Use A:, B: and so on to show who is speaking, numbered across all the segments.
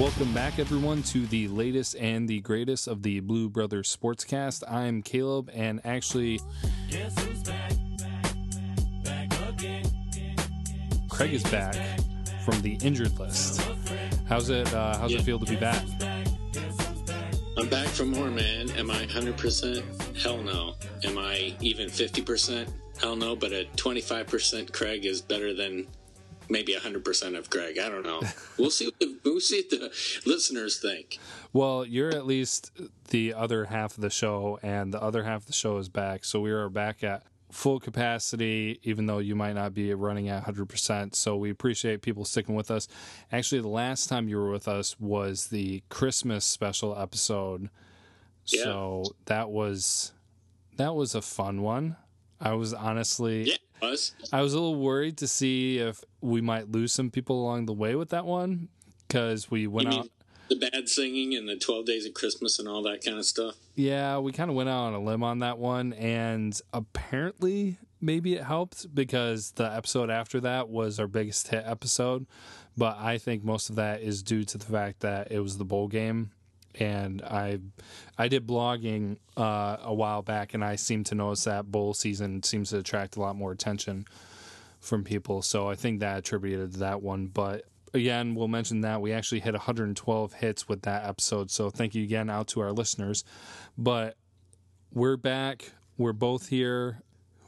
A: Welcome back, everyone, to the latest and the greatest of the Blue Brothers Sportscast. I'm Caleb, and actually, Craig is back from the injured list. How's it? Uh, how's it feel to be back?
B: I'm back for more, man. Am I 100%? Hell no. Am I even 50%? Hell no. But a 25% Craig is better than maybe 100% of Greg. I don't know. We'll see. we'll see what the listeners think.
A: Well, you're at least the other half of the show, and the other half of the show is back. So we are back at full capacity, even though you might not be running at 100%. So we appreciate people sticking with us. Actually, the last time you were with us was the Christmas special episode. Yeah. So that was that was a fun one. I was honestly
B: yeah, was.
A: I was a little worried to see if we might lose some people along the way with that one because we went out
B: the bad singing and the 12 days of christmas and all that kind of stuff
A: yeah we kind of went out on a limb on that one and apparently maybe it helped because the episode after that was our biggest hit episode but i think most of that is due to the fact that it was the bowl game and I I did blogging uh, a while back, and I seem to notice that bowl season seems to attract a lot more attention from people. So I think that attributed to that one. But again, we'll mention that we actually hit 112 hits with that episode. So thank you again out to our listeners. But we're back. We're both here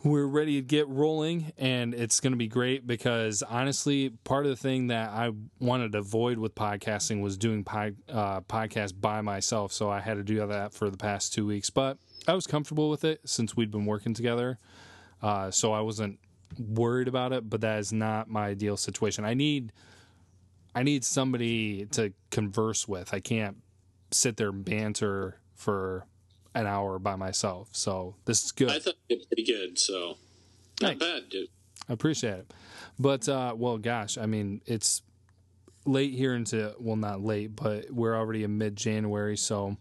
A: we're ready to get rolling and it's going to be great because honestly part of the thing that i wanted to avoid with podcasting was doing pod, uh, podcast by myself so i had to do that for the past two weeks but i was comfortable with it since we'd been working together uh, so i wasn't worried about it but that is not my ideal situation. I need i need somebody to converse with. I can't sit there and banter for an hour by myself. So this is good. I
B: thought it was pretty good. So not Thanks. bad, dude.
A: I appreciate it. But uh, well, gosh, I mean, it's late here into well, not late, but we're already in mid January, so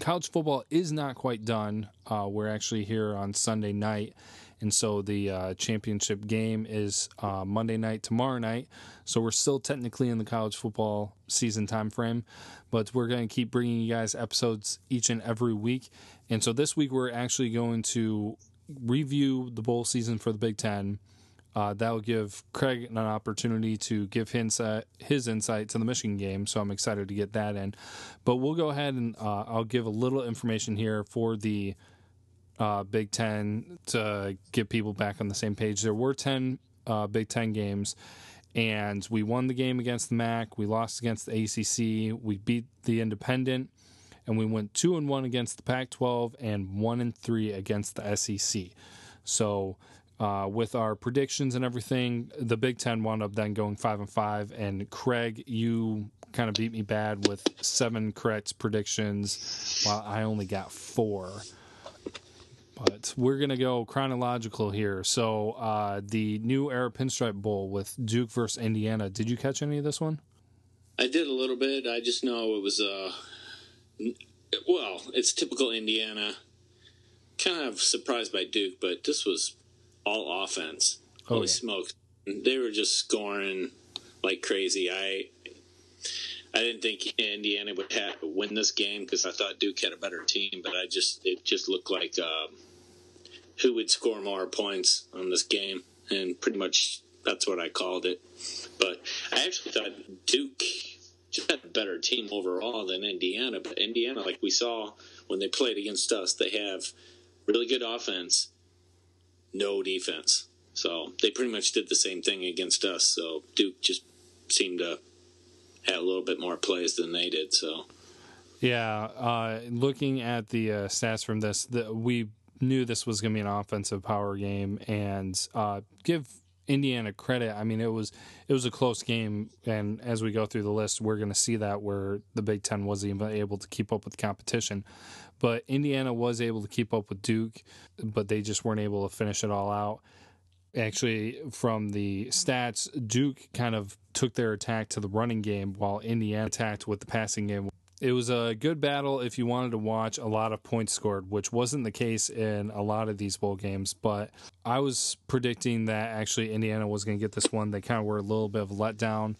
A: college football is not quite done. Uh, we're actually here on Sunday night, and so the uh, championship game is uh, Monday night, tomorrow night. So we're still technically in the college football season time frame, but we're going to keep bringing you guys episodes each and every week. And so this week we're actually going to review the bowl season for the Big Ten. Uh, that will give Craig an opportunity to give his, uh, his insight to the Michigan game. So I'm excited to get that in. But we'll go ahead and uh, I'll give a little information here for the uh, Big Ten to get people back on the same page. There were 10 uh, Big Ten games and we won the game against the MAC. We lost against the ACC. We beat the Independent, and we went two and one against the Pac-12 and one and three against the SEC. So, uh, with our predictions and everything, the Big Ten wound up then going five and five. And Craig, you kind of beat me bad with seven correct predictions, while I only got four. But we're going to go chronological here. So, uh, the new era pinstripe bowl with Duke versus Indiana. Did you catch any of this one?
B: I did a little bit. I just know it was, uh, well, it's typical Indiana. Kind of surprised by Duke, but this was all offense. Oh, Holy yeah. smokes. They were just scoring like crazy. I I didn't think Indiana would have, win this game because I thought Duke had a better team, but I just it just looked like um, who would score more points on this game, and pretty much that's what I called it. But I actually thought Duke just had a better team overall than Indiana. But Indiana, like we saw when they played against us, they have really good offense, no defense. So they pretty much did the same thing against us. So Duke just seemed to had a little bit more plays than they did. So,
A: yeah, uh, looking at the uh, stats from this, the, we knew this was going to be an offensive power game, and uh, give Indiana credit. I mean, it was it was a close game, and as we go through the list, we're going to see that where the Big Ten wasn't even able to keep up with the competition. But Indiana was able to keep up with Duke, but they just weren't able to finish it all out actually from the stats, Duke kind of took their attack to the running game while Indiana attacked with the passing game. It was a good battle if you wanted to watch a lot of points scored, which wasn't the case in a lot of these bowl games. But I was predicting that actually Indiana was going to get this one. They kind of were a little bit of a letdown.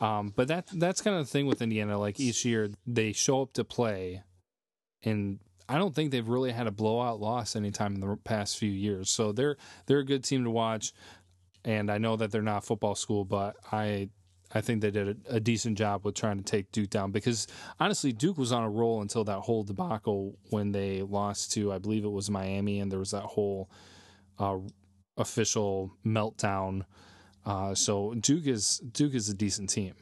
A: Um, but that that's kind of the thing with Indiana. Like each year, they show up to play, and I don't think they've really had a blowout loss anytime in the past few years. So they're they're a good team to watch. And I know that they're not football school, but I I think they did a, a, decent job with trying to take Duke down because honestly, Duke was on a roll until that whole debacle when they lost to, I believe it was Miami, and there was that whole uh, official meltdown. Uh, so Duke is Duke is a decent team.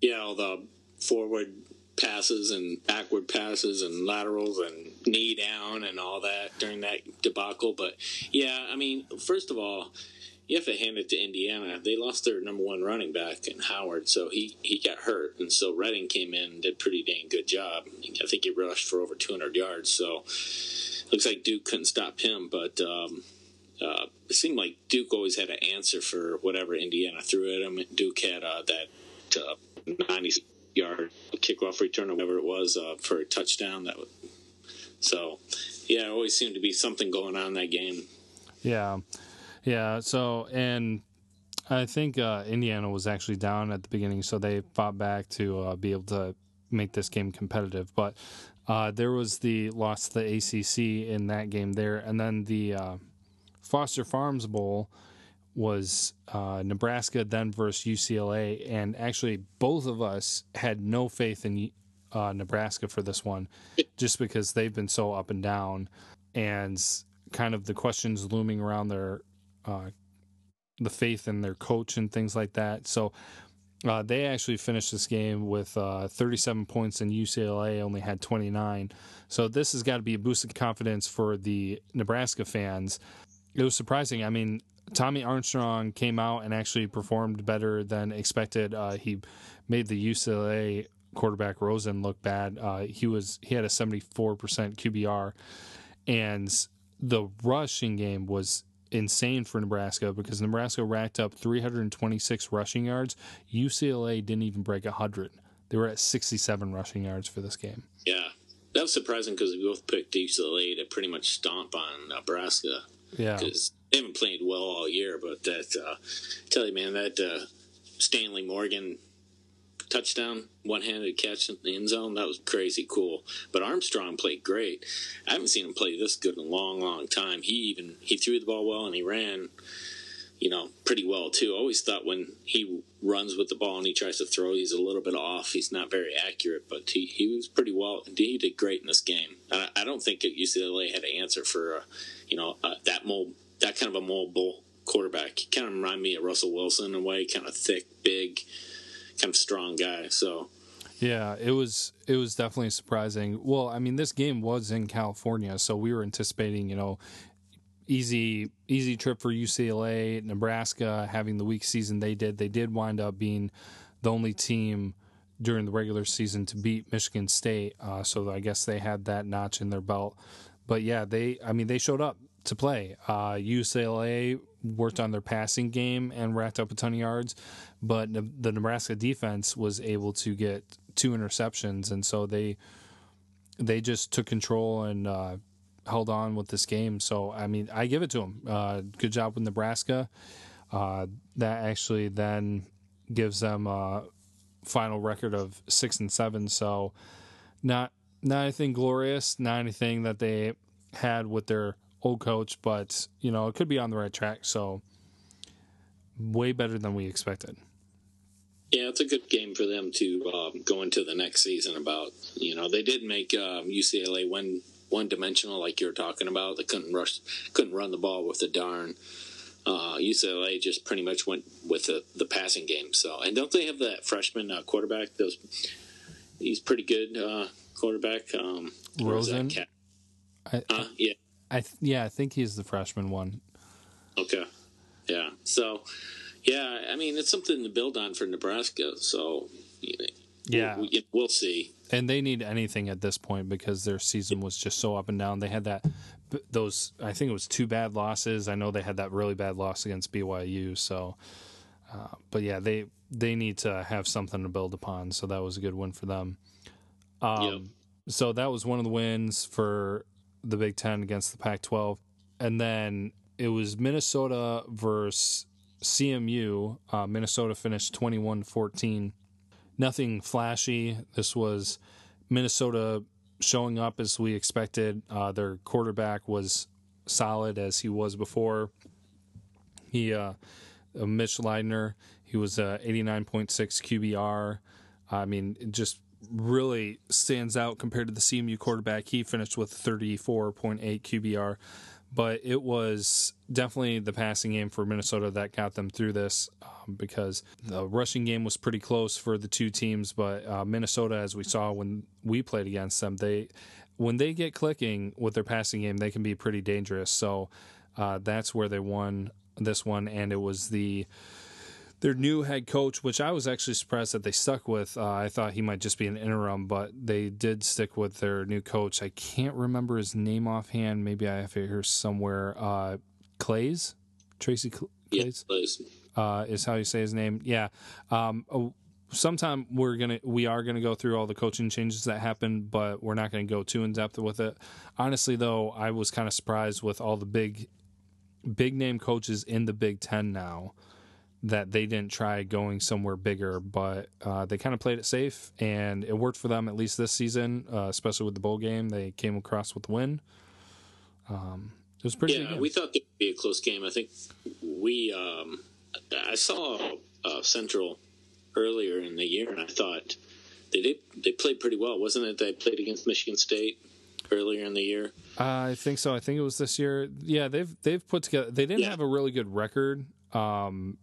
B: Yeah, all the forward passes and backward passes and laterals and knee down and all that during that debacle. But yeah, I mean, first of all, you have to hand it to Indiana. They lost their number one running back in Howard, so he, he got hurt, and so Redding came in and did pretty dang good job. I think he rushed for over 200 yards. So looks like Duke couldn't stop him, but um, uh, it seemed like Duke always had an answer for whatever Indiana threw at him. Duke had uh, that uh, 90 yard kickoff return or whatever it was uh, for a touchdown. That was, so yeah, it always seemed to be something going on in that game.
A: Yeah. Yeah. So, and I think uh, Indiana was actually down at the beginning, so they fought back to uh, be able to make this game competitive. But uh, there was the loss to the ACC in that game there, and then the uh, Foster Farms Bowl was uh, Nebraska then versus UCLA, and actually both of us had no faith in uh, Nebraska for this one, just because they've been so up and down, and kind of the questions looming around their uh, the faith in their coach and things like that. So uh, they actually finished this game with uh, 37 points, and UCLA only had 29. So this has got to be a boost of confidence for the Nebraska fans. It was surprising. I mean, Tommy Armstrong came out and actually performed better than expected. Uh, he made the UCLA quarterback Rosen look bad. Uh, he was he had a 74% QBR, and the rushing game was insane for Nebraska because Nebraska racked up 326 rushing yards. UCLA didn't even break 100. They were at 67 rushing yards for this game.
B: Yeah. That was surprising because we both picked UCLA to pretty much stomp on Nebraska.
A: Yeah.
B: Because they haven't played well all year, but that, uh, tell you, man, that uh, Stanley Morgan touchdown, one handed catch in the end zone. That was crazy cool. But Armstrong played great. I haven't seen him play this good in a long, long time. He even he threw the ball well and he ran, you know, pretty well too. I always thought when he runs with the ball and he tries to throw, he's a little bit off. He's not very accurate, but he, he was pretty well. He did great in this game. I, I don't think UCLA had an answer for, uh, you know, uh, that mold, that kind of a mobile quarterback. He kind of remind me of Russell Wilson in a way, kind of thick, big kind of strong guy. So
A: yeah, it was it was definitely surprising. Well, I mean, this game was in California, so we were anticipating, you know, easy easy trip for UCLA, Nebraska having the weak season they did. They did wind up being the only team during the regular season to beat Michigan State, uh, so I guess they had that notch in their belt. But yeah, they I mean they showed up to play. Uh, UCLA worked on their passing game and racked up a ton of yards, but the Nebraska defense was able to get two interceptions, and so they they just took control and uh, held on with this game. So I mean, I give it to them. Uh, good job with Nebraska. Uh, that actually then gives them a final record of six and seven. So not not anything glorious, not anything that they had with their old coach, but you know it could be on the right track. So way better than we expected.
B: Yeah, it's a good game for them to um, go into the next season. About you know they did make um, UCLA one one dimensional, like you're talking about. They couldn't rush, couldn't run the ball with the darn. Uh, UCLA just pretty much went with the, the passing game. So, and don't they have that freshman uh, quarterback? Those he's pretty good uh, quarterback. Um,
A: Rosen.
B: I, uh, yeah,
A: I th- yeah, I think he's the freshman one.
B: Okay. Yeah. So, yeah, I mean, it's something to build on for Nebraska. So,
A: yeah,
B: we'll, we'll see.
A: And they need anything at this point because their season was just so up and down. They had that those I think it was two bad losses. I know they had that really bad loss against BYU. So, uh, but yeah, they they need to have something to build upon. So that was a good win for them. Um, yep. So that was one of the wins for the Big Ten against the Pac 12. And then it was Minnesota versus CMU, uh, Minnesota finished 21 14. Nothing flashy. This was Minnesota showing up as we expected. Uh, their quarterback was solid as he was before. He, uh, uh Mitch Leidner, he was uh, 89.6 QBR. I mean, just really stands out compared to the CMU quarterback. He finished with 34.8 QBR but it was definitely the passing game for Minnesota that got them through this um, because the rushing game was pretty close for the two teams. But uh, Minnesota, as we saw when we played against them, they when they get clicking with their passing game, they can be pretty dangerous. So uh, that's where they won this one, and it was the their new head coach, which I was actually surprised that they stuck with. Uh, I thought he might just be an interim, but they did stick with their new coach. I can't remember his name offhand. Maybe I have it here somewhere. Uh, Claeys, Tracy Claeys,
B: yeah, Claeys.
A: Uh, is how you say his name. Yeah. Um, oh, sometime we're gonna we are gonna go through all the coaching changes that happened, but we're not gonna go too in depth with it. Honestly, though, I was kind of surprised with all the big, big name coaches in the Big Ten now that they didn't try going somewhere bigger, but uh, they kind of played it safe, and it worked for them at least this season, uh, especially with the bowl game. They came across with the win. Um, it was pretty.
B: Yeah, we thought it would be a close game. I think we. Um, I saw uh, Central earlier in the year, and I thought they did. They played pretty well, wasn't it? They played against Michigan State earlier in the year.
A: I think so. I think it was this year. Yeah, they've they've put together. They didn't yeah. have a really good record. Um,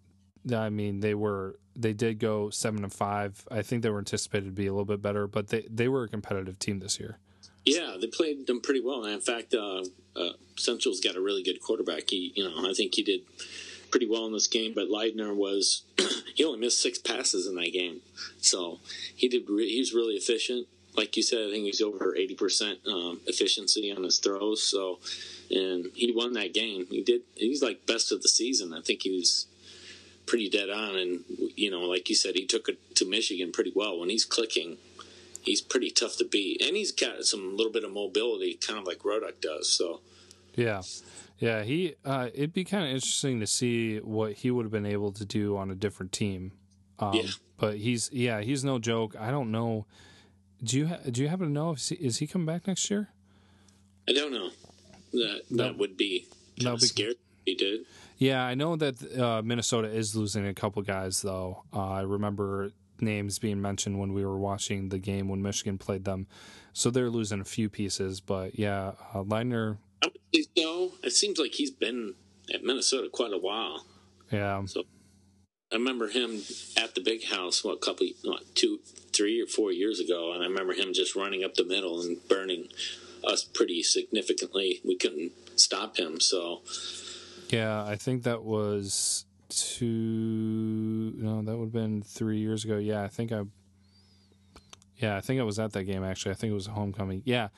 A: I mean, they were they did go seven and five. I think they were anticipated to be a little bit better, but they they were a competitive team this year.
B: Yeah, they played them pretty well. And in fact, uh, uh, Central's got a really good quarterback. He, you know, I think he did pretty well in this game. But Leidner was he only missed six passes in that game, so he did. Re- he was really efficient. Like you said, I think he's over eighty percent um, efficiency on his throws. So, and he won that game. He did. He's like best of the season. I think he was pretty dead on. And you know, like you said, he took it to Michigan pretty well. When he's clicking, he's pretty tough to beat, and he's got some little bit of mobility, kind of like Rudock does. So,
A: yeah. Yeah, he. Uh, it'd be kind of interesting to see what he would have been able to do on a different team. Um, yeah. But he's yeah he's no joke. I don't know. Do you ha- do you happen to know if he, is he coming back next year?
B: I don't know. That that would be kind of be, scared. He did.
A: Yeah, I know that uh, Minnesota is losing a couple guys, though. Uh, I remember names being mentioned when we were watching the game when Michigan played them. So they're losing a few pieces, but yeah, uh, Leidner.
B: So it seems like he's been at Minnesota quite a while.
A: Yeah.
B: So I remember him at the big house, what, couple, what, two, three or four years ago, and I remember him just running up the middle and burning us pretty significantly. We couldn't stop him, so
A: yeah, I think that was two. No, that would have been three years ago. Yeah, I think I. Yeah, I think I was at that game actually. I think it was homecoming. Yeah,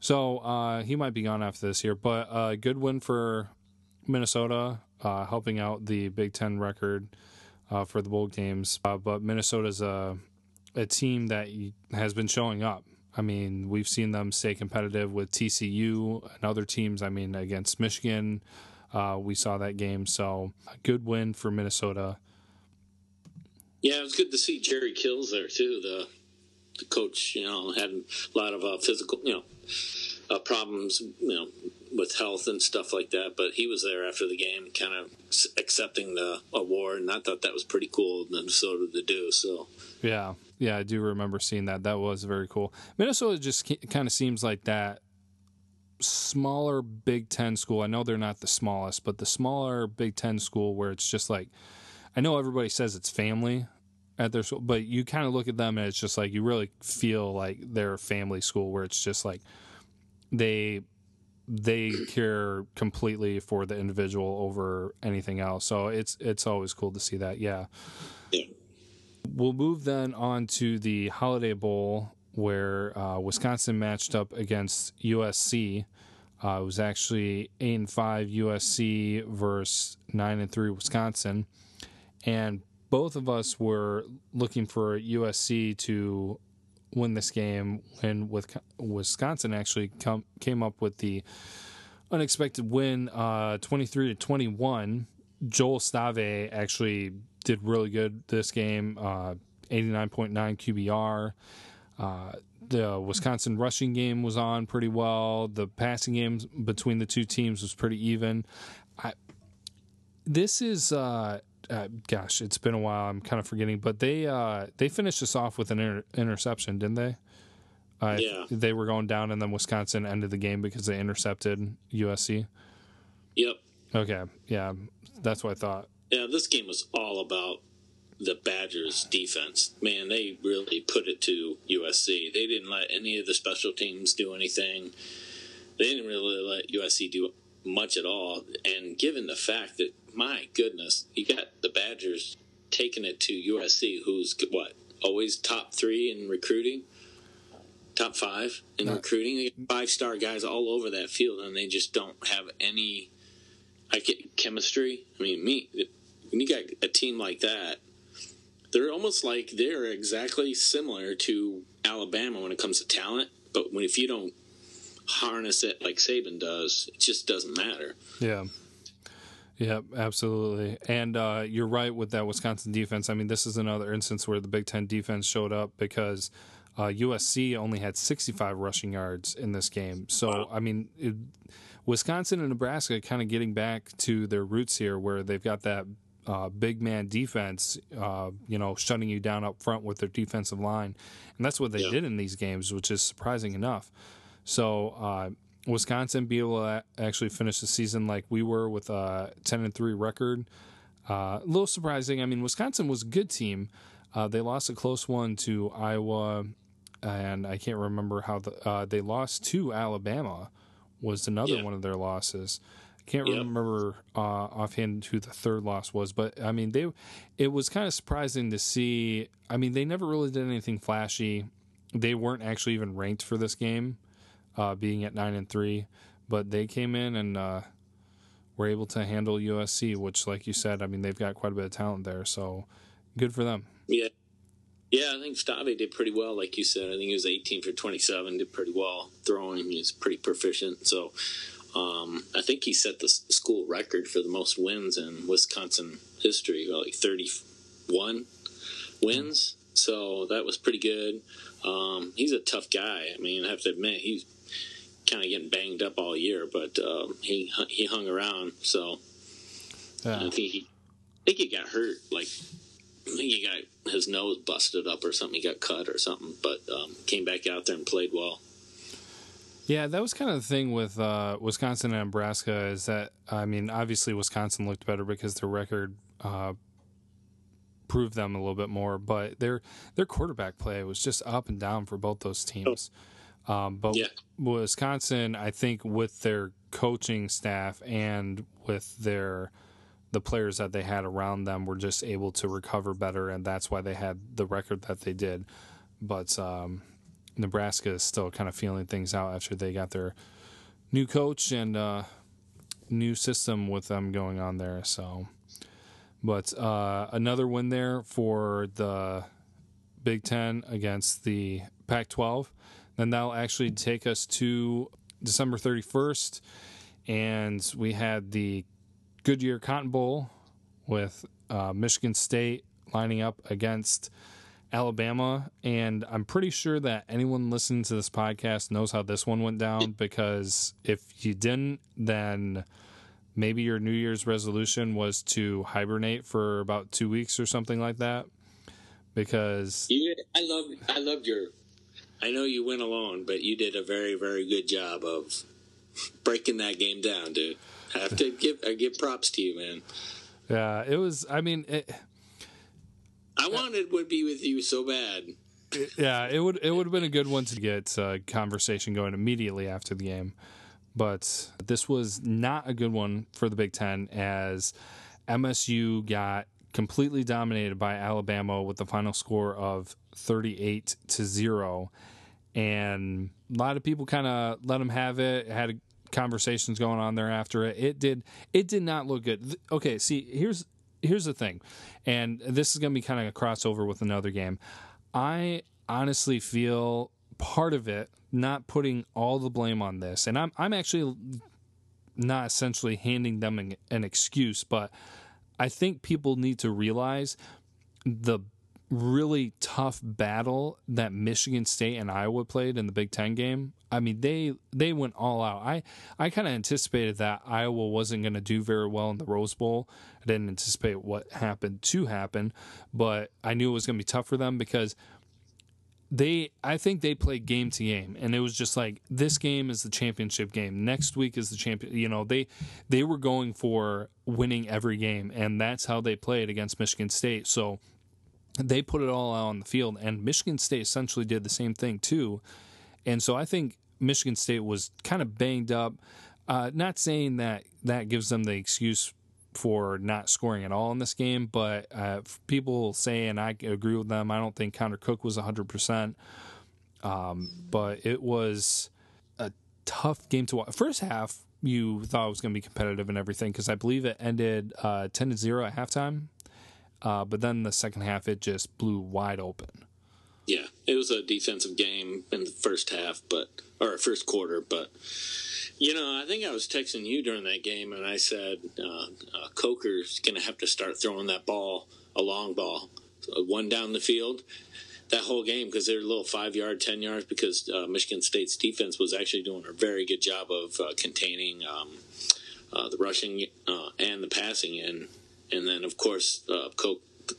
A: so uh, he might be gone after this year, but a uh, good win for Minnesota, uh, helping out the Big Ten record uh, for the bowl games. Uh, but Minnesota's a a team that has been showing up. I mean, we've seen them stay competitive with TCU and other teams. I mean, against Michigan, uh, we saw that game. So a good win for Minnesota.
B: Yeah, it was good to see Jerry Kills there too. The the coach, you know, had a lot of uh, physical, you know, uh, problems, you know, with health and stuff like that. But he was there after the game, kind of accepting the award, and I thought that was pretty cool of Minnesota to do. So
A: yeah, yeah, I do remember seeing that. That was very cool. Minnesota just kind of seems like that smaller Big Ten school. I know they're not the smallest, but the smaller Big Ten school where it's just like, I know everybody says it's family at their school, but you kind of look at them and it's just like you really feel like they're a family school where it's just like they they care completely for the individual over anything else. So it's it's always cool to see that. Yeah. yeah. We'll move then on to the Holiday Bowl where uh, Wisconsin matched up against USC. Uh, it was actually eight and five USC versus nine and three Wisconsin, and both of us were looking for USC to win this game. And with Wisconsin actually come, came up with the unexpected win, uh, twenty three to twenty one. Joel Stave actually did really good this game. Uh, 89.9 QBR. Uh, the Wisconsin rushing game was on pretty well. The passing game between the two teams was pretty even. I, this is, uh, uh, gosh, it's been a while. I'm kind of forgetting, but they uh, they finished this off with an inter- interception, didn't they? Uh,
B: Yeah.
A: They were going down, and then Wisconsin ended the game because they intercepted USC.
B: Yep.
A: Okay, yeah, that's what I thought.
B: Yeah, this game was all about the Badgers defense. Man, they really put it to USC. They didn't let any of the special teams do anything. They didn't really let USC do much at all. And given the fact that, my goodness, you got the Badgers taking it to USC, who's what always top three in recruiting, top five in
A: Uh,
B: recruiting. Five star guys all over that field, and they just don't have any I get chemistry. I mean, me when you got a team like that, they're almost like they're exactly similar to Alabama when it comes to talent. But when if you don't harness it like Saban does, it just doesn't matter.
A: Yeah. Yep, absolutely. And uh, you're right with that Wisconsin defense. I mean, this is another instance where the Big Ten defense showed up because uh, USC only had 65 rushing yards in this game. So,
B: Wow.
A: I mean, it, Wisconsin and Nebraska kind of getting back to their roots here where they've got that uh, big man defense, uh, you know, shutting you down up front with their defensive line. And that's what they
B: Yeah.
A: did in these games, which is surprising enough. So, uh, Wisconsin be able to actually finish the season like we were with a 10 and 3 record. Uh, a little surprising. I mean, Wisconsin was a good team. Uh, they lost a close one to Iowa, and I can't remember how the, uh, they lost to Alabama. Was another
B: Yeah.
A: one of their losses. I can't
B: Yep.
A: remember uh, offhand who the third loss was, but I mean they. It was kind of surprising to see. I mean, they never really did anything flashy. They weren't actually even ranked for this game, uh, being at nine and three, but they came in and uh, were able to handle USC, which, like you said, I mean they've got quite a bit of talent there, so good for them.
B: Yeah. Yeah, I think Stave did pretty well, like you said. I think he was 18 for 27, did pretty well throwing. He's pretty proficient. So um, I think he set the school record for the most wins in Wisconsin history, like 31 wins. So that was pretty good. Um, he's a tough guy. I mean, I have to admit, he's kind of getting banged up all year, but um, he he hung around. So I think he, I think he got hurt. Like I think he got his nose busted up or something. He got cut or something, but um, came back out there and played well.
A: Yeah, that was kind of the thing with uh, Wisconsin and Nebraska is that I mean, obviously Wisconsin looked better because their record uh, proved them a little bit more, but their their quarterback play was just up and down for both those teams. Um, but
B: Yeah.
A: Wisconsin, I think, with their coaching staff and with their the players that they had around them, were just able to recover better, and that's why they had the record that they did. But um, Nebraska is still kind of feeling things out after they got their new coach and uh, new system with them going on there. So, but uh, another win there for the Big Ten against the Pac-12. Then that'll actually take us to December 31st, and we had the Goodyear Cotton Bowl with uh, Michigan State lining up against Alabama, and I'm pretty sure that anyone listening to this podcast knows how this one went down because if you didn't, then maybe your New Year's resolution was to hibernate for about two weeks or something like that. Because
B: You, I love, I loved your. I know you went alone, but you did a very, very good job of breaking that game down, dude. I have to give, I give props to you, man.
A: yeah, it was. I mean, it,
B: I wanted would be with you so bad.
A: yeah, it would it would have been a good one to get uh, conversation going immediately after the game, but this was not a good one for the Big Ten as MSU got completely dominated by Alabama with the final score of thirty eight to zero, and a lot of people kind of let them have it. Had conversations going on there after it. It did it did not look good. Okay, see here's here's the thing, and this is going to be kind of a crossover with another game. I honestly feel part of it not putting all the blame on this, and I'm I'm actually not essentially handing them an, an excuse, but I think people need to realize the really tough battle that Michigan State and Iowa played in the Big Ten game. I mean, they they went all out. I I kind of anticipated that Iowa wasn't going to do very well in the Rose Bowl. I didn't anticipate what happened to happen, but I knew it was going to be tough for them because they I think they played game to game and it was just like this game is the championship game. Next week is the champion, you know, they they were going for winning every game and that's how they played against Michigan State. So they put it all out on the field, and Michigan State essentially did the same thing too. And so I think Michigan State was kind of banged up. Uh, not saying that that gives them the excuse for not scoring at all in this game, but uh, people say, and I agree with them, I don't think Connor Cook was 100%. Um, but it was a tough game to watch. First half, you thought it was going to be competitive and everything because I believe it ended uh, 10 to 0 at halftime. Uh, but then the second half, it just blew wide open.
B: Yeah, it was a defensive game in the first half, but or first quarter. But you know, I think I was texting you during that game, and I said uh, uh, Coker's going to have to start throwing that ball, a long ball, one down the field, that whole game because they're a little five yard, ten yards because uh, Michigan State's defense was actually doing a very good job of uh, containing um, uh, the rushing and the passing and and then of course uh,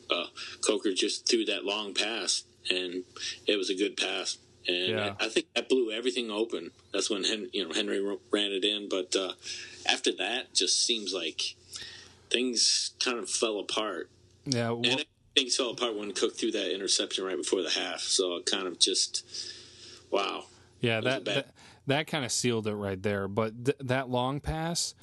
B: uh, Coker just threw that long pass, and it was a good pass. And yeah. I, I, think that blew everything open. That's when Henry, you know Henry ran it in. But uh, after that, just seems like things kind of fell apart.
A: Yeah, well,
B: and things fell apart when Cook threw that interception right before the half. So it kind of just wow.
A: Yeah, that, that, that kind of sealed it right there. But th- that long pass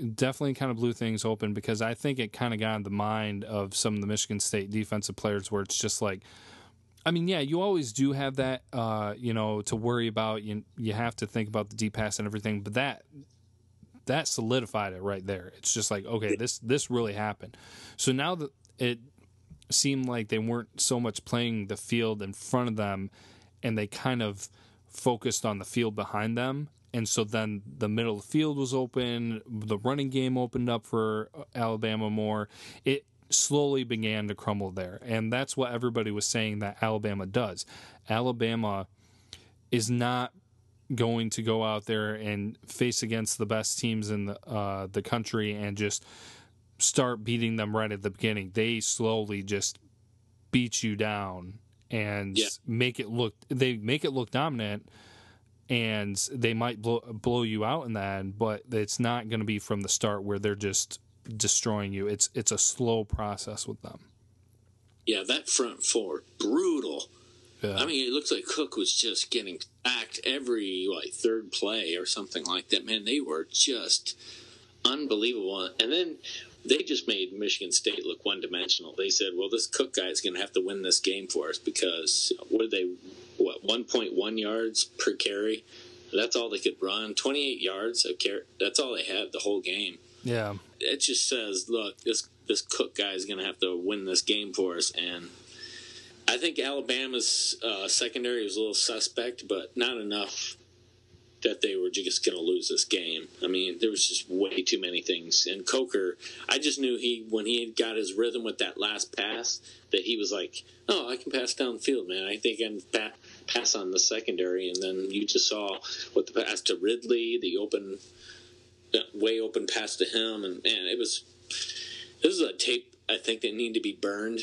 A: definitely kind of blew things open because I think it kind of got in the mind of some of the Michigan State defensive players where it's just like, I mean, yeah, you always do have that, uh, you know, to worry about. You you have to think about the deep pass and everything, but that that solidified it right there. It's just like, okay, this this really happened. So now that it seemed like they weren't so much playing the field in front of them, and they kind of focused on the field behind them and so then the middle of the field was open, the running game opened up for Alabama more. It slowly began to crumble there. And that's what everybody was saying that Alabama does. Alabama is not going to go out there and face against the best teams in the uh, the country and just start beating them right at the beginning. They slowly just beat you down and yeah. make it look they make it look dominant and they might blow, blow you out in the end, but it's not going to be from the start where they're just destroying you. It's it's a slow process with them.
B: Yeah, that front four brutal. Yeah. I mean, it looks like Cook was just getting sacked every like third play or something like that. Man, they were just unbelievable. And then they just made Michigan State look one dimensional. They said, "Well, this Cook guy is going to have to win this game for us because what did they what 1.1 yards per carry. That's all they could run. 28 yards of carry. That's all they had the whole game.
A: Yeah.
B: It just says, look, this this Cook guy is going to have to win this game for us, and I think Alabama's uh, secondary was a little suspect, but not enough that they were just going to lose this game. I mean, there was just way too many things. And Coker, I just knew he when he got his rhythm with that last pass that he was like, "Oh, I can pass downfield, man. I think I can pass on the secondary." And then you just saw what the pass to Ridley, the open, way open pass to him, and man, it was this is a tape I think that need to be burned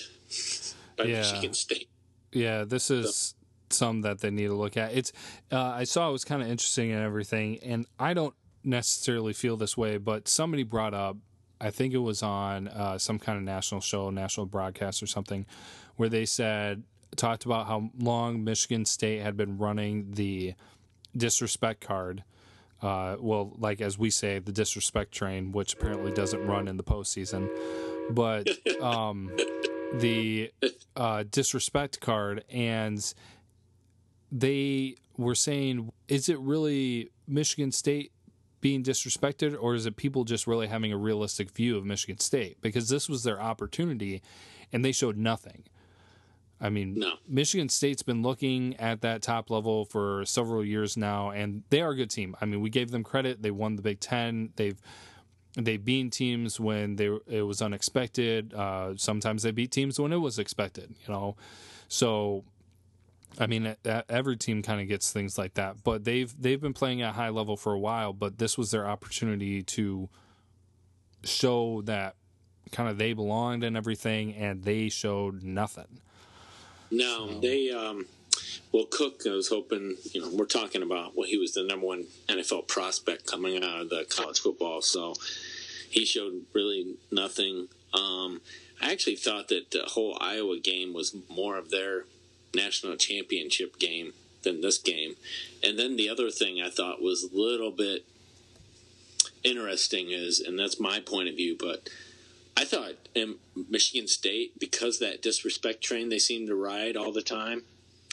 B: by yeah. Michigan State.
A: Yeah, this is. So, some that they need to look at. It's uh, I saw it was kind of interesting and everything, and I don't necessarily feel this way, but somebody brought up, I think it was on uh, some kind of national show, national broadcast or something, where they said talked about how long Michigan State had been running the disrespect card. Uh, well, like as we say, the disrespect train, which apparently doesn't run in the postseason, but um, the uh, disrespect card and they were saying, is it really Michigan State being disrespected, or is it people just really having a realistic view of Michigan State? Because this was their opportunity, and they showed nothing. I mean,
B: no.
A: Michigan State's been looking at that top level for several years now, and they are a good team. I mean, we gave them credit; they won the Big Ten. They've they beat teams when they it was unexpected. Uh, sometimes they beat teams when it was expected. You know, so I mean, every team kind of gets things like that. But they've they've been playing at high level for a while. But this was their opportunity to show that kind of they belonged and everything, and they showed nothing.
B: No, so. they. Um, well, Cook, I was hoping. You know, we're talking about well, he was the number one NFL prospect coming out of the college football, so he showed really nothing. Um, I actually thought that the whole Iowa game was more of their national championship game than this game. And then the other thing I thought was a little bit interesting is, and that's my point of view, but I thought in Michigan State, because that disrespect train they seemed to ride all the time,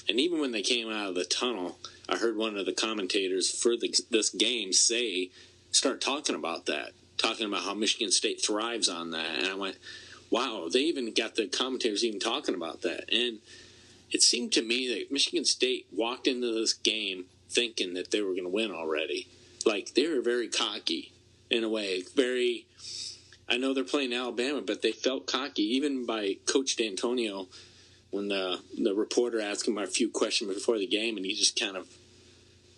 B: and even when they came out of the tunnel, I heard one of the commentators for the, this game say, start talking about that, talking about how Michigan State thrives on that. And I went, wow, they even got the commentators even talking about that. And it seemed to me that Michigan State walked into this game thinking that they were going to win already. Like they were very cocky in a way, very I know they're playing Alabama, but they felt cocky, even by Coach Dantonio when the the reporter asked him a few questions before the game, and he just kind of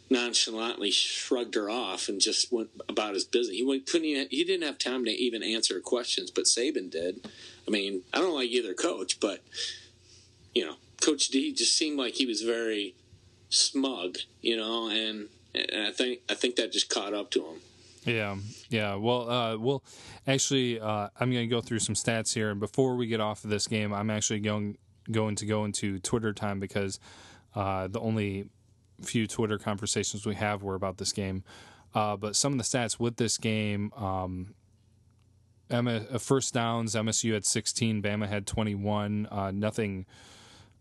B: nonchalantly shrugged her off and just went about his business. He went, couldn't even, he didn't have time to even answer questions, but Saban did. I mean, I don't like either coach, but you know, Coach D just seemed like he was very smug, you know, and, and I think I think that just caught up to him.
A: Yeah, yeah. Well, uh, well, actually, uh, I'm going to go through some stats here, and before we get off of this game, I'm actually going going to go into Twitter time because uh, the only few Twitter conversations we have were about this game. Uh, but some of the stats with this game, um, uh, first downs, MSU had 16, Bama had 21. Uh, nothing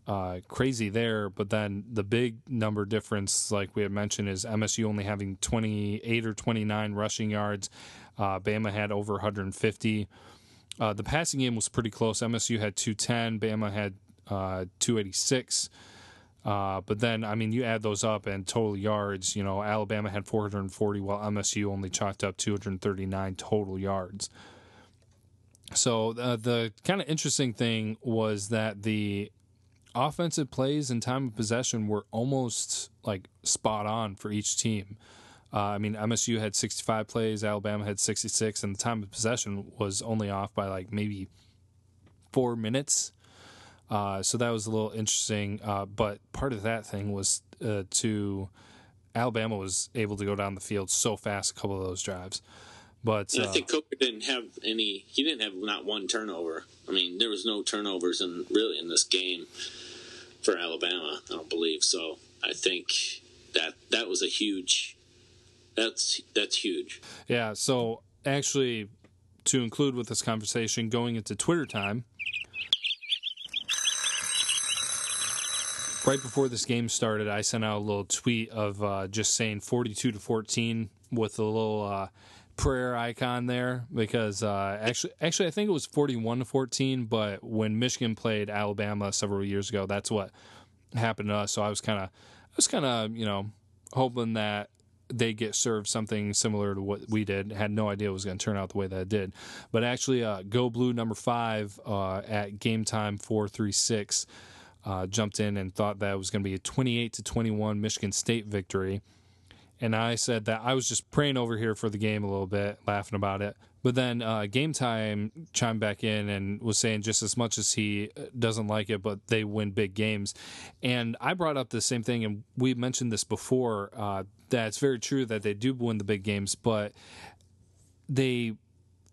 A: uh, crazy there. But then the big number difference, like we had mentioned, is MSU only having 28 or 29 rushing yards. Uh, Bama had over 150. Uh, the passing game was pretty close. MSU had 210, Bama had uh, 286. Uh, but then, I mean, you add those up and total yards, you know, Alabama had 440, while MSU only chalked up 239 total yards. So uh, the kind of interesting thing was that the offensive plays and time of possession were almost like spot on for each team. Uh, I mean, MSU had 65 plays, Alabama had 66, and the time of possession was only off by like maybe four minutes. Uh, so that was a little interesting. Uh, but part of that thing was uh, to Alabama was able to go down the field so fast a couple of those drives. But
B: I think uh, Coker didn't have any. He didn't have not one turnover. I mean, there was no turnovers in really in this game for Alabama. I don't believe so. I think that that was a huge. That's that's huge.
A: Yeah. So actually, to include with this conversation, going into Twitter time. Right before this game started, I sent out a little tweet of uh, just saying 42 to 14 with a little uh, prayer icon there because uh, actually, actually, I think it was 41 to 14. But when Michigan played Alabama several years ago, that's what happened to us. So I was kind of, I was kind of, you know, hoping that they get served something similar to what we did. Had no idea it was going to turn out the way that it did. But actually, uh, Go Blue number five uh, at game time four three six. Uh, jumped in and thought that was going to be a 28 to 21 Michigan State victory and I said that I was just praying over here for the game a little bit, laughing about it. But then uh, game time chimed back in and was saying just as much as he uh, doesn't like it, but they win big games. And I brought up the same thing, and we mentioned this before uh, that it's very true that they do win the big games, but they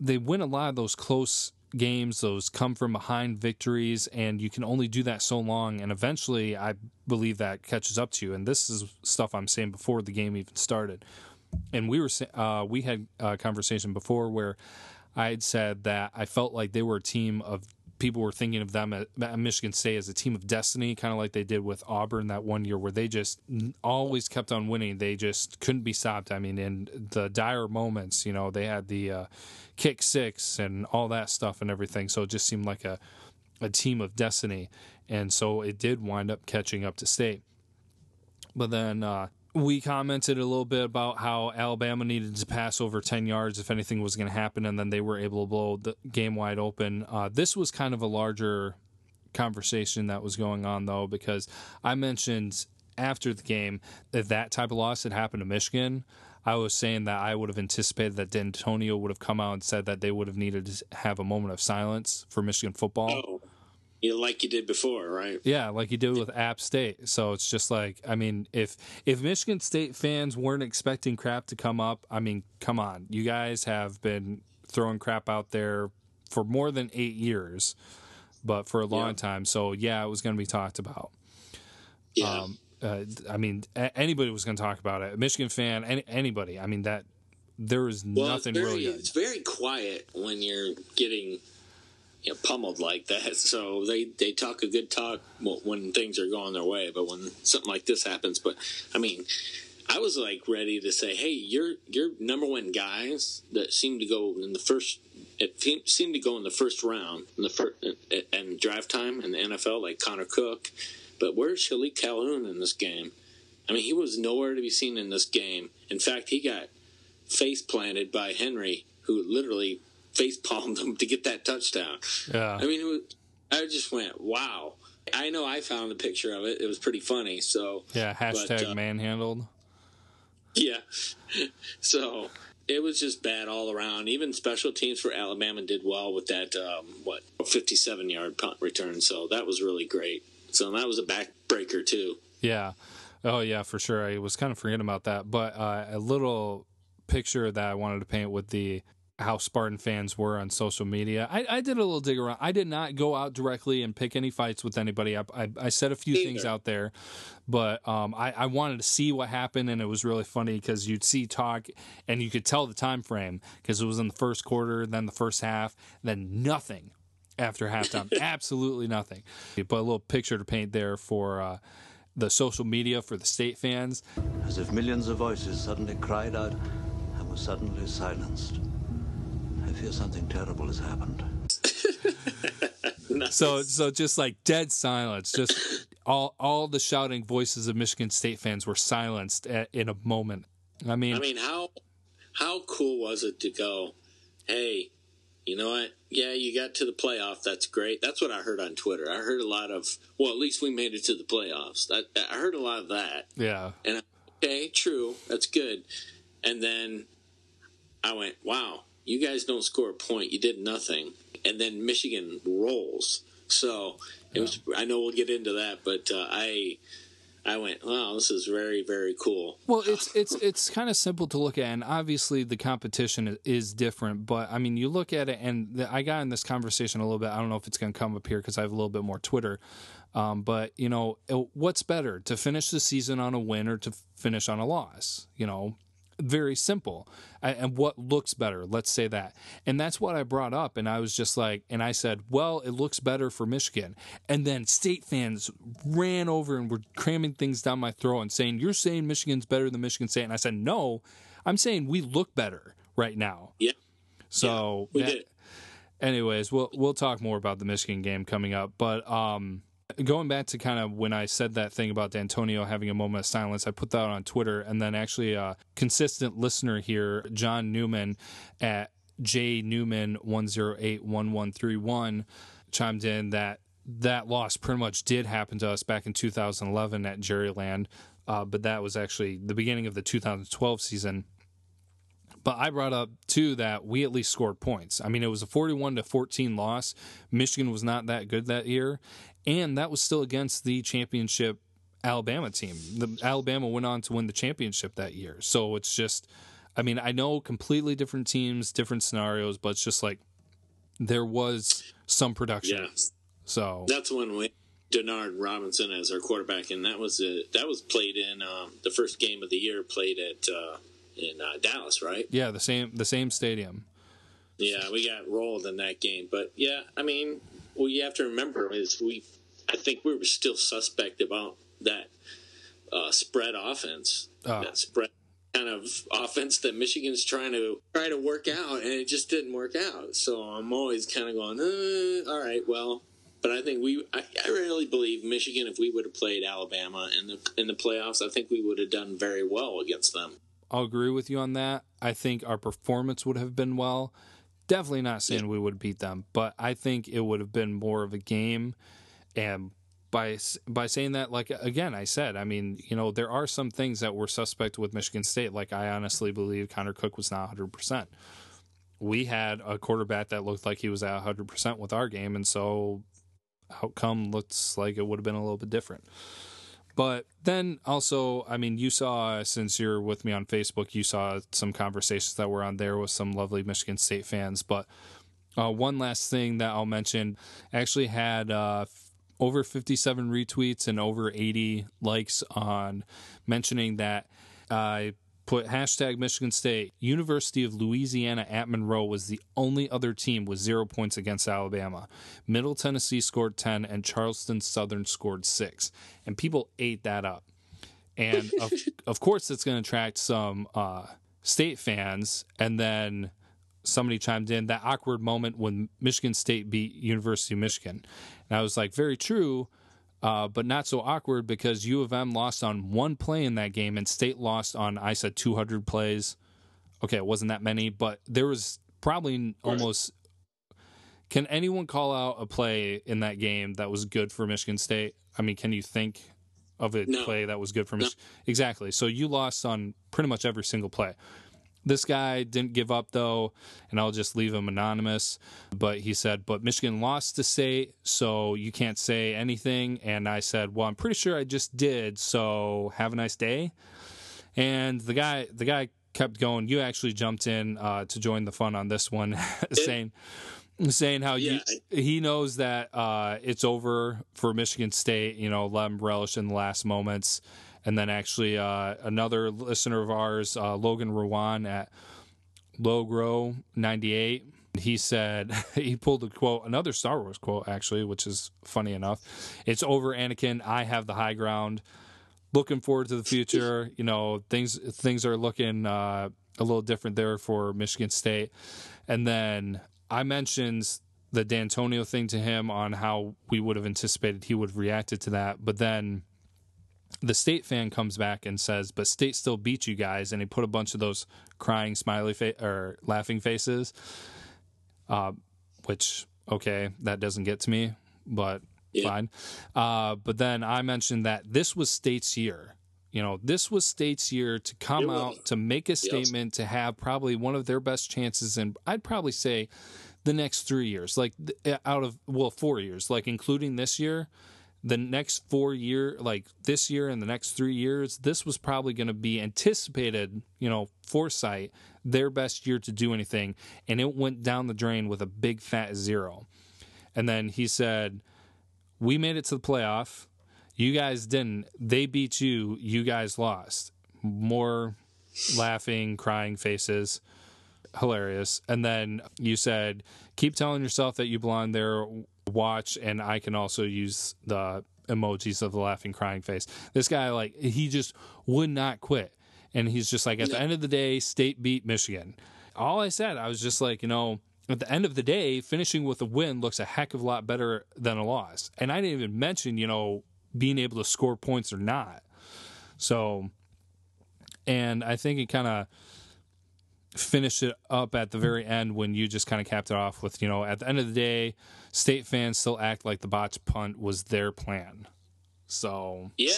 A: they win a lot of those close games, those come from behind victories, and you can only do that so long. And eventually, I believe that catches up to you. And this is stuff I'm saying before the game even started. And we were uh, we had a conversation before where I had said that I felt like they were a team of people were thinking of them at, Michigan State as a team of destiny, kind of like they did with Auburn that one year, where they just always kept on winning. They just couldn't be stopped. I mean, in the dire moments, you know, they had the uh, kick six and all that stuff and everything. So it just seemed like a a team of destiny, and so it did wind up catching up to state. But then uh, we commented a little bit about how Alabama needed to pass over 10 yards if anything was going to happen, and then they were able to blow the game wide open. Uh, this was kind of a larger conversation that was going on, though, because I mentioned after the game that that type of loss had happened to Michigan. I was saying that I would have anticipated that Dantonio would have come out and said that they would have needed to have a moment of silence for Michigan football.
B: Oh, you like you did before, right?
A: Yeah, like you did with App State. So it's just like, I mean, if if Michigan State fans weren't expecting crap to come up, I mean, come on, you guys have been throwing crap out there for more than eight years, but for a long
B: Yeah.
A: time. So yeah, it was going to be talked about.
B: Yeah.
A: Um, uh, I mean, a- anybody was going to talk about it. A Michigan fan, any, anybody. I mean, that there was
B: well,
A: nothing
B: very,
A: really.
B: It's very quiet when you're getting you know, pummeled like that. So they they talk a good talk when things are going their way, but when something like this happens, but I mean. I was like ready to say, "Hey, your your number one guys that seem to go in the first, it seemed to go in the first round in the first and draft time in the NFL, like Connor Cook, but where's Shilique Calhoun in this game? I mean, he was nowhere to be seen in this game. In fact, he got face planted by Henry, who literally face palmed him to get that touchdown.
A: Yeah.
B: I mean, it was, I just went, "Wow." I know I found a picture of it. It was pretty funny. So
A: yeah. Hashtag
B: uh,
A: manhandled.
B: yeah. So it was just bad all around. Even special teams for Alabama did well with that, um, what, 57 yard punt return. So that was really great. So that was a backbreaker, too.
A: Yeah. Oh, yeah, for sure. I was kind of forgetting about that. But uh, a little picture that I wanted to paint with the how Spartan fans were on social media. I, I did a little dig around. I did not go out directly and pick any fights with anybody. I, I, I said a few things out there, but um, I, I wanted to see what happened, and it was really funny because you'd see talk and you could tell the time frame because it was in the first quarter, then the first half, then nothing after halftime. Absolutely nothing. But a little picture to paint there for uh, the social media for the state fans.
C: as if millions of voices suddenly cried out and were suddenly silenced. I fear something terrible has happened.
A: So so just like dead silence. Just all all the shouting voices of Michigan State fans were silenced at, in a moment. I mean,
B: I mean, how how cool was it to go? Hey, you know what? Yeah, you got to the playoff. That's great. That's what I heard on Twitter. I heard a lot of. Well, at least we made it to the playoffs. That I heard a lot of that.
A: yeah,
B: And I- okay, true, that's good. And then I went, wow, you guys don't score a point. You did nothing. And then Michigan rolls. So it was. I know we'll get into that, but uh, I I went, wow, this is very very cool.
A: Well, it's it's it's kind of simple to look at, and obviously the competition is different. But I mean, you look at it, and the, I got in this conversation a little bit. I don't know if it's going to come up here because I have a little bit more Twitter. Um, but you know, what's better to finish the season on a win or to finish on a loss? You know, very simple. And what looks better? Let's say that. And that's what I brought up. And I was just like, and I said, well, it looks better for Michigan. And then state fans ran over and were cramming things down my throat and saying, you're saying Michigan's better than Michigan State. And I said, no, I'm saying we look better right now.
B: Yeah,
A: So
B: we
A: that-
B: did.
A: anyways, we'll we'll talk more about the Michigan game coming up. But um, going back to kind of when I said that thing about Dantonio having a moment of silence, I put that on Twitter, and then actually a consistent listener here, John Newman at J Newman one zero eight one one three one, chimed in that that loss pretty much did happen to us back in 2011 at Jerryland, uh, but that was actually the beginning of the 2012 season. But I brought up too that we at least scored points. I mean, it was a 41 to 14 loss. Michigan was not that good that year, and that was still against the championship Alabama team. The Alabama went on to win the championship that year. So it's just I mean, I know completely different teams, different scenarios, but it's just like there was some production.
B: Yeah,
A: So
B: that's when we Denard Robinson as our quarterback, and that was a, that was played in um, the first game of the year, played at uh, in uh, Dallas, right?
A: yeah, the same the same stadium.
B: Yeah, we got rolled in that game, but yeah, I mean, what you have to remember is we, I think we were still suspect about that uh, spread offense,
A: Ah.
B: that spread kind of offense that Michigan's trying to try to work out, and it just didn't work out. So I'm always kind of going, uh, all right, well, but I think we. I, I really believe Michigan. If we would have played Alabama in the in the playoffs, I think we would have done very well against them.
A: I'll agree with you on that. I think our performance would have been well. Definitely not saying we would beat them, but I think it would have been more of a game. And by by saying that, like again, I said, I mean, you know, there are some things that were suspect with Michigan State. Like I honestly believe Connor Cook was not 100. percent We had a quarterback that looked like he was at 100 percent with our game, and so outcome looks like it would have been a little bit different. But then also, I mean, you saw since you're with me on Facebook, you saw some conversations that were on there with some lovely Michigan State fans. But uh, one last thing that I'll mention actually had uh, over 57 retweets and over 80 likes on mentioning that I put hashtag Michigan State. University of Louisiana at Monroe was the only other team with zero points against Alabama. Middle Tennessee scored 10, and Charleston Southern scored six. And people ate that up. And of, of course, it's going to attract some uh, state fans. And then somebody chimed in that awkward moment when Michigan State beat University of Michigan. And I was like, very true uh, but not so awkward because U of M lost on one play in that game and State lost on, I said 200 plays. Okay, it wasn't that many, but there was probably almost. Can anyone call out a play in that game that was good for Michigan State? I mean, can you think of a no. play that was good for Michigan? No. Exactly. So you lost on pretty much every single play. This guy didn't give up though, and I'll just leave him anonymous. But he said, "But Michigan lost to state, so you can't say anything." And I said, "Well, I'm pretty sure I just did. So have a nice day." And the guy, the guy kept going. You actually jumped in uh, to join the fun on this one, saying saying how yeah. you, he knows that uh, it's over for Michigan State. You know, let him relish in the last moments. And then actually uh, another listener of ours, uh, Logan Rowan at Logro 98, he said he pulled a quote, another Star Wars quote actually, which is funny enough. It's over, Anakin. I have the high ground. Looking forward to the future. You know, things things are looking uh, a little different there for Michigan State. And then I mentioned the Dantonio thing to him on how we would have anticipated he would have reacted to that, but then the state fan comes back and says, "But state still beat you guys," and he put a bunch of those crying smiley face or laughing faces. Uh, which okay, that doesn't get to me, but yeah. fine. Uh, but then I mentioned that this was state's year. You know, this was state's year to come out to make a statement to have probably one of their best chances, and I'd probably say the next three years, like out of well four years, like including this year the next four year like this year and the next three years this was probably going to be anticipated you know foresight their best year to do anything. And it went down the drain with a big fat zero. And then he said we made it to the playoff. You guys didn't. They beat you. You guys lost. More laughing crying faces. Hilarious. And then you said keep telling yourself that you belong there watch, and I can also use the emojis of the laughing, crying face. This guy, like, he just would not quit. And he's just like, at the end of the day, state beat Michigan. All I said, I was just like, you know, at the end of the day, finishing with a win looks a heck of a lot better than a loss. And I didn't even mention, you know, being able to score points or not. So, and I think it kind of finish it up at the very end when you just kind of capped it off with, you know, at the end of the day, state fans still act like the botch punt was their plan. So
B: yeah,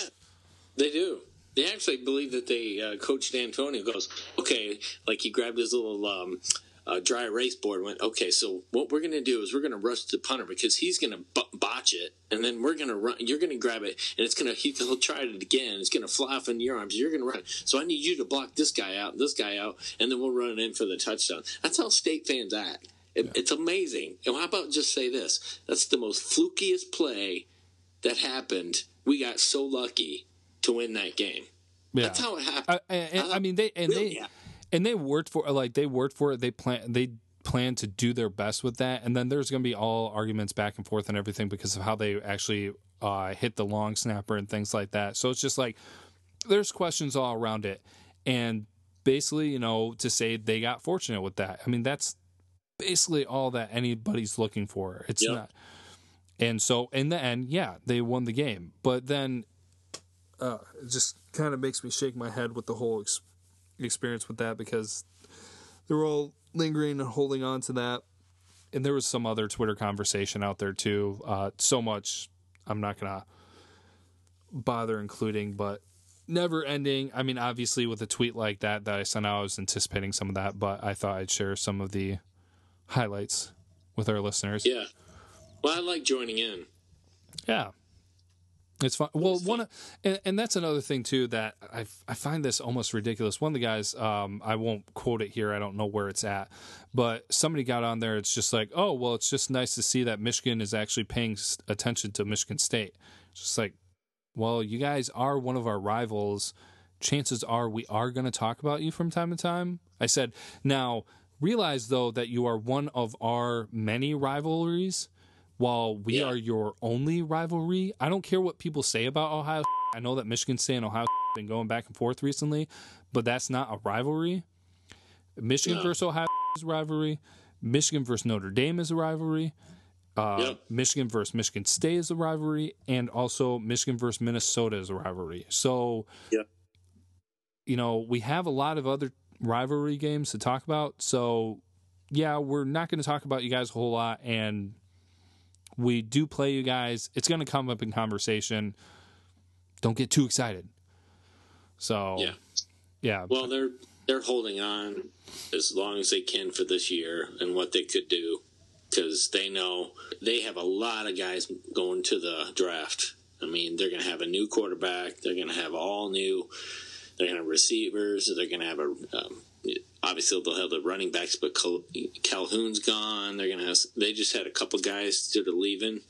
B: they do. They actually believe that they uh, Coach Dantonio goes okay, like he grabbed his little um, uh, dry erase board went, okay, so what we're going to do is we're going to rush the punter because he's going to b- botch it, and then we're going to run. You're going to grab it, and it's going to he, will try it again. It's going to fly off in your arms. You're going to run. So I need you to block this guy out, this guy out, and then we'll run it in for the touchdown. That's how state fans act. It, yeah. It's amazing. And how about just say this? That's the most flukiest play that happened. We got so lucky to win that game. Yeah. That's how it happened.
A: I, and, I mean, they and really, they and they worked for like they worked for it. They plan they plan to do their best with that, and then there's going to be all arguments back and forth and everything because of how they actually uh, hit the long snapper and things like that. So it's just like there's questions all around it, and basically, you know, to say they got fortunate with that. I mean, that's basically all that anybody's looking for. It's yep. not. And so in the end, yeah, they won the game. But then uh, it just kind of makes me shake my head with the whole ex- experience with that because they were all lingering and holding on to that. And there was some other Twitter conversation out there too. Uh, so much I'm not going to bother including, but never ending. I mean, obviously, with a tweet like that that I sent out, I was anticipating some of that, but I thought I'd share some of the highlights with our listeners.
B: Yeah. Well, I like joining in.
A: Yeah. It's fun. Well, one, and, and that's another thing too that I I find this almost ridiculous. One of the guys, um, I won't quote it here. I don't know where it's at, but somebody got on there. It's just like, oh, well, it's just nice to see that Michigan is actually paying attention to Michigan State. It's just like, well, you guys are one of our rivals. Chances are we are going to talk about you from time to time. I said, now realize though that you are one of our many rivalries while we yeah. are your only rivalry, I don't care what people say about Ohio. I know that Michigan State and Ohio have been going back and forth recently, but that's not a rivalry. Michigan versus Ohio is a rivalry. Michigan versus Notre Dame is a rivalry. Uh, yep. Michigan versus Michigan State is a rivalry, and also Michigan versus Minnesota is a rivalry. So,
B: yep.
A: you know, we have a lot of other rivalry games to talk about. So, yeah, we're not going to talk about you guys a whole lot, and we do play you guys. It's going to come up in conversation. Don't get too excited. So
B: yeah,
A: yeah.
B: Well, they're they're holding on as long as they can for this year and what they could do because they know they have a lot of guys going to the draft. I mean, they're going to have a new quarterback. They're going to have all new. They're going to have receivers. They're going to have a um, obviously they'll have the running backs, but Calhoun's gone. They're gonna have. They just had a couple guys sort of leaving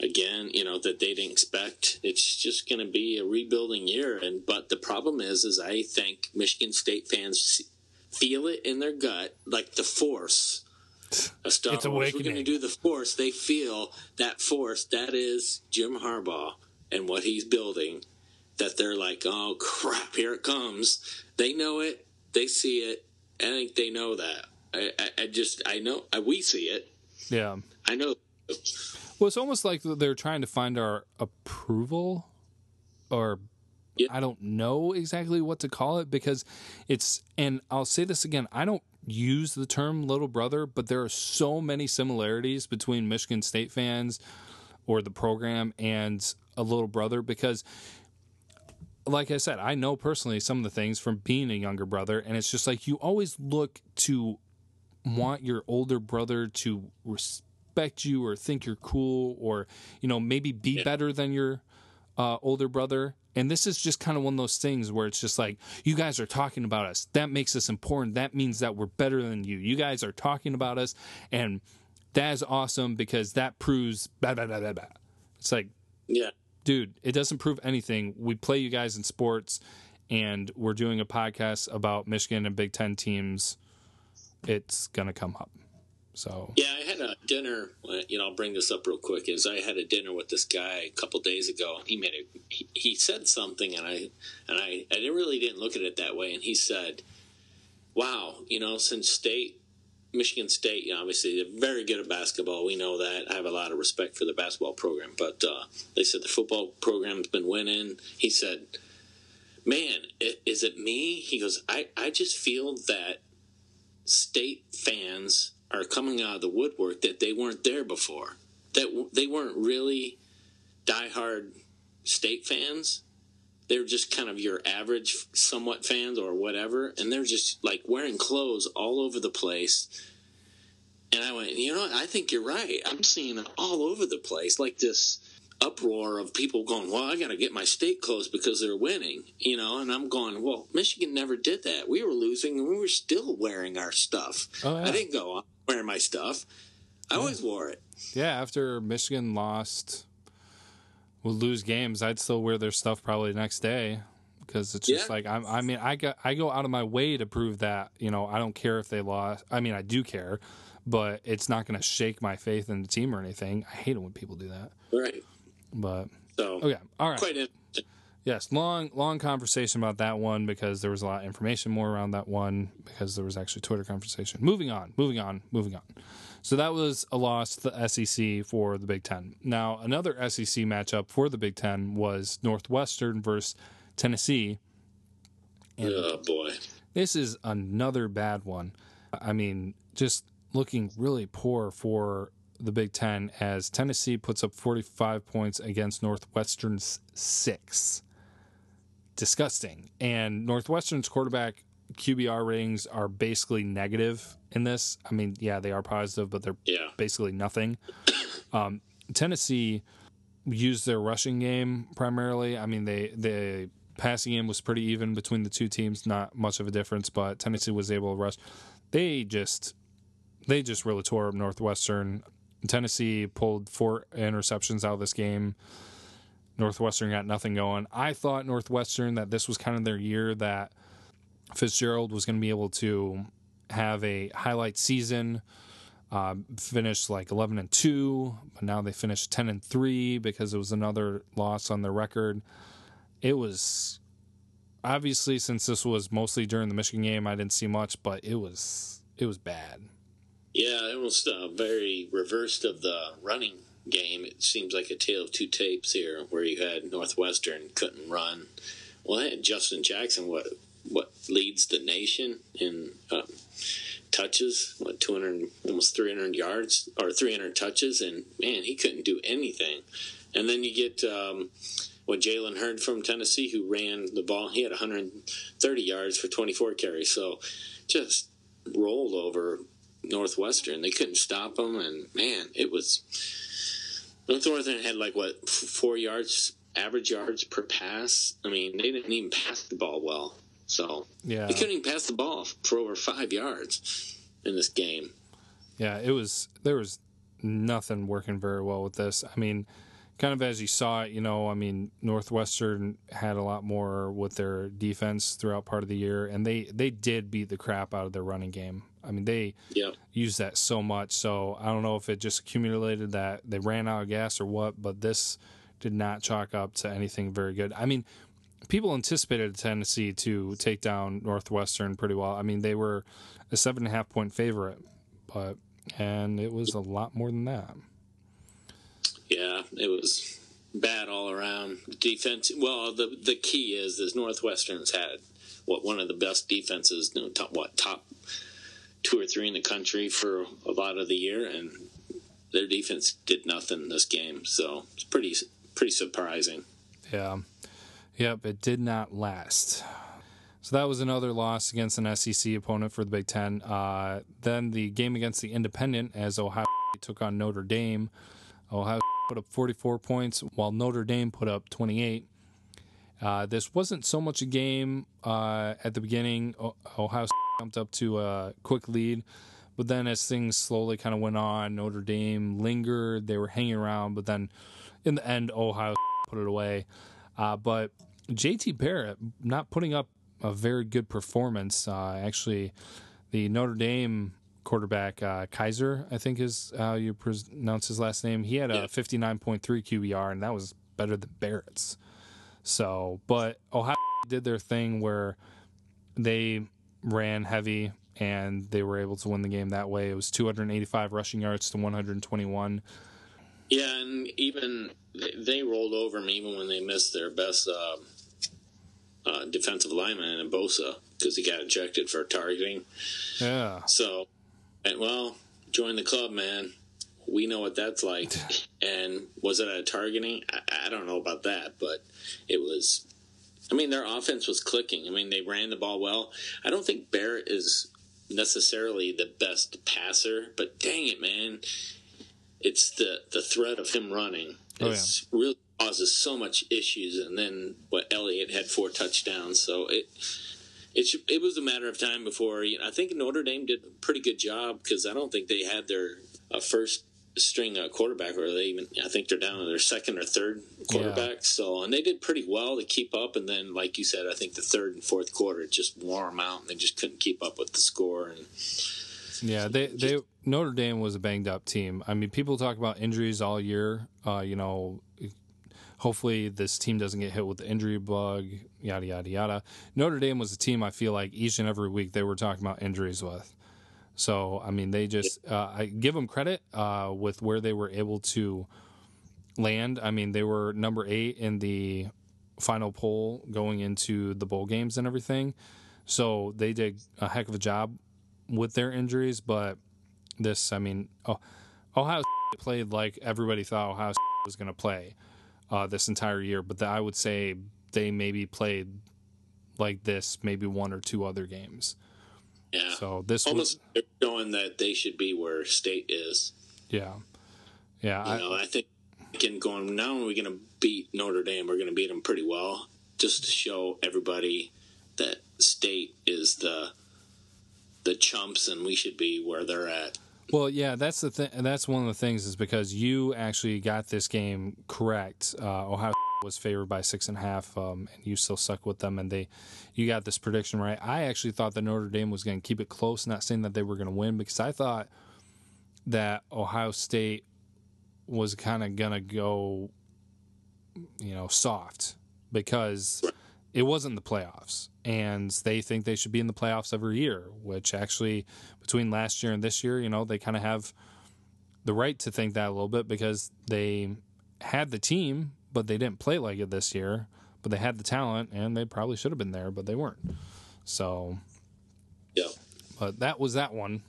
B: again. You know that they didn't expect. It's just going to be a rebuilding year. And but the problem is, is I think Michigan State fans feel it in their gut, like the force. A Star it's Wars. We're going to do the force. They feel that force. That is Jim Harbaugh and what he's building. That they're like, oh crap, here it comes. They know it they see it. I think they know that. I, I, I just I know I, we see it.
A: Yeah,
B: I know.
A: Well, it's almost like they're trying to find our approval, or yeah. I don't know exactly what to call it because it's. And I'll say this again: I don't use the term little brother, but there are so many similarities between Michigan State fans or the program and a little brother because like I said, I know personally some of the things from being a younger brother, and it's just like you always look to want your older brother to respect you or think you're cool or you know maybe be yeah. better than your uh, older brother. And this is just kind of one of those things where it's just like you guys are talking about us. That makes us important. That means that we're better than you. You guys are talking about us, and that is awesome because that proves blah blah blah blah. blah. It's like
B: yeah
A: dude, it doesn't prove anything. We play you guys in sports, and we're doing a podcast about Michigan and Big Ten teams. It's gonna come up. So
B: yeah, I had a dinner. You know, I'll bring this up real quick. Is I had a dinner with this guy a couple days ago. He made a he, he said something, and I and I I didn't really didn't look at it that way. And he said, "Wow, you know, since state Michigan State, obviously, they're very good at basketball. We know that. I have a lot of respect for the basketball program. But uh, they said the football program's been winning. He said, Man, is it me? He goes, I, I just feel that state fans are coming out of the woodwork that they weren't there before. That they weren't really diehard state fans. They're just kind of your average, somewhat fans or whatever, and they're just like wearing clothes all over the place. And I went, you know, what? I think you're right. I'm seeing it all over the place, like this uproar of people going, "Well, I got to get my state clothes because they're winning," you know. And I'm going, "Well, Michigan never did that. We were losing, and we were still wearing our stuff. Oh, yeah. I didn't go on wearing my stuff. I yeah. always wore it."
A: Yeah, after Michigan lost would lose games, I'd still wear their stuff probably the next day because it's just yeah. like I'm, I mean I go I go out of my way to prove that you know I don't care if they lost. I mean I do care, but it's not going to shake my faith in the team or anything. I hate it when people do that.
B: Right.
A: But
B: so
A: okay, all right.
B: Quite interesting.
A: Yes, long long conversation about that one because there was a lot of information more around that one because there was actually Twitter conversation. Moving on, moving on, moving on. So that was a loss to the SEC for the Big Ten. Now another SEC matchup for the Big Ten was Northwestern versus Tennessee.
B: And oh boy,
A: this is another bad one. I mean, just looking really poor for the Big Ten as Tennessee puts up 45 points against Northwestern's six. Disgusting. And Northwestern's quarterback QBR ratings are basically negative in this. I mean, yeah, they are positive, but they're
B: yeah.
A: basically nothing. Um, Tennessee used their rushing game primarily. I mean, they the passing game was pretty even between the two teams, not much of a difference, but Tennessee was able to rush. They just they just really tore up Northwestern. Tennessee pulled four interceptions out of this game. Northwestern got nothing going. I thought Northwestern that this was kind of their year that Fitzgerald was going to be able to have a highlight season. Uh, finished like 11 and 2, but now they finished 10 and 3 because it was another loss on their record. It was obviously since this was mostly during the Michigan game, I didn't see much, but it was it was bad.
B: Yeah, it was uh, very reversed of the running game. It seems like a tale of two tapes here, where you had Northwestern couldn't run. Well, Justin Jackson, what leads the nation in um, touches, what 200, almost 300 yards or 300 touches, and man, he couldn't do anything. And then you get um, what Jalen Hurd from Tennessee, who ran the ball. He had 130 yards for 24 carries, so just rolled over Northwestern. They couldn't stop them, and man, it was Northwestern had like what four yards average yards per pass. I mean, they didn't even pass the ball well. So
A: yeah,
B: he couldn't even pass the ball for over five yards in this game.
A: Yeah, it was there was nothing working very well with this. I mean, kind of as you saw it, you know, I mean, Northwestern had a lot more with their defense throughout part of the year, and they they did beat the crap out of their running game. I mean, they used that so much. So I don't know if it just accumulated that they ran out of gas or what, but this did not chalk up to anything very good. I mean, people anticipated Tennessee to take down Northwestern pretty well. I mean, they were a seven and a half point favorite, but and it was a lot more than that.
B: Yeah, it was bad all around. Defense. Well, the the key is is Northwestern's had what one of the best defenses. You know, top, what top two or three in the country for a lot of the year, and their defense did nothing this game. So it's pretty pretty surprising.
A: Yeah. Yep, it did not last. So that was another loss against an SEC opponent for the Big Ten. Uh, then the game against the Independent as Ohio took on Notre Dame. Ohio put up 44 points while Notre Dame put up 28. Uh, this wasn't so much a game uh, at the beginning. Ohio jumped up to a quick lead, but then as things slowly kind of went on, Notre Dame lingered. They were hanging around, but then in the end, Ohio put it away. Uh, but JT Barrett not putting up a very good performance. Uh, actually, the Notre Dame quarterback uh, Kizer, I think is how you pronounce his last name. He had a 59.3 QBR, and that was better than Barrett's. So, but Ohio did their thing where they ran heavy and they were able to win the game that way. It was 285 rushing yards to 121.
B: Yeah, and even they rolled over them even when they missed their best uh, uh, defensive lineman in Bosa because he got ejected for targeting.
A: Yeah.
B: So, and, well, join the club, man. We know what that's like. and was it a targeting? I, I don't know about that, but it was. I mean, their offense was clicking. I mean, they ran the ball well. I don't think Barrett is necessarily the best passer, but dang it, man, it's the the threat of him running. It's oh, yeah. really causes so much issues. And then what Elliott had four touchdowns, so it it it was a matter of time before. You know, I think Notre Dame did a pretty good job because I don't think they had their uh, first string uh, quarterback, or they even I think they're down to their second or third quarterback. Yeah. So and they did pretty well to keep up. And then, like you said, I think the third and fourth quarter it just wore them out, and they just couldn't keep up with the score. And
A: yeah, they just, they Notre Dame was a banged up team. I mean, people talk about injuries all year. Uh, you know, hopefully this team doesn't get hit with the injury bug, yada yada yada. Notre Dame was a team I feel like each and every week they were talking about injuries with. So I mean, they just uh, I give them credit uh, with where they were able to land. I mean, they were number eight in the final poll going into the bowl games and everything. So they did a heck of a job with their injuries. But this, I mean, oh, Ohio played like everybody thought Ohio was going to play uh, this entire year. But the, I would say they maybe played like this maybe one or two other games.
B: Yeah.
A: So this
B: almost was, showing that they should be where state is.
A: Yeah. Yeah.
B: You I, know, I think and going now we're going to beat Notre Dame? We're going to beat them pretty well, just to show everybody that state is the the chumps and we should be where they're at.
A: Well, yeah, that's the thing. That's one of the things is because you actually got this game correct. Uh, Ohio was favored by six and a half, um, and you still suck with them, and they, you got this prediction right. I actually thought that Notre Dame was going to keep it close, not saying that they were going to win, because I thought that Ohio State was kind of going to go, you know, soft because it wasn't the playoffs. And they think they should be in the playoffs every year, which actually, between last year and this year, you know, they kind of have the right to think that a little bit because they had the team, but they didn't play like it this year. But they had the talent, and they probably should have been there, but they weren't. So,
B: yeah.
A: But that was that one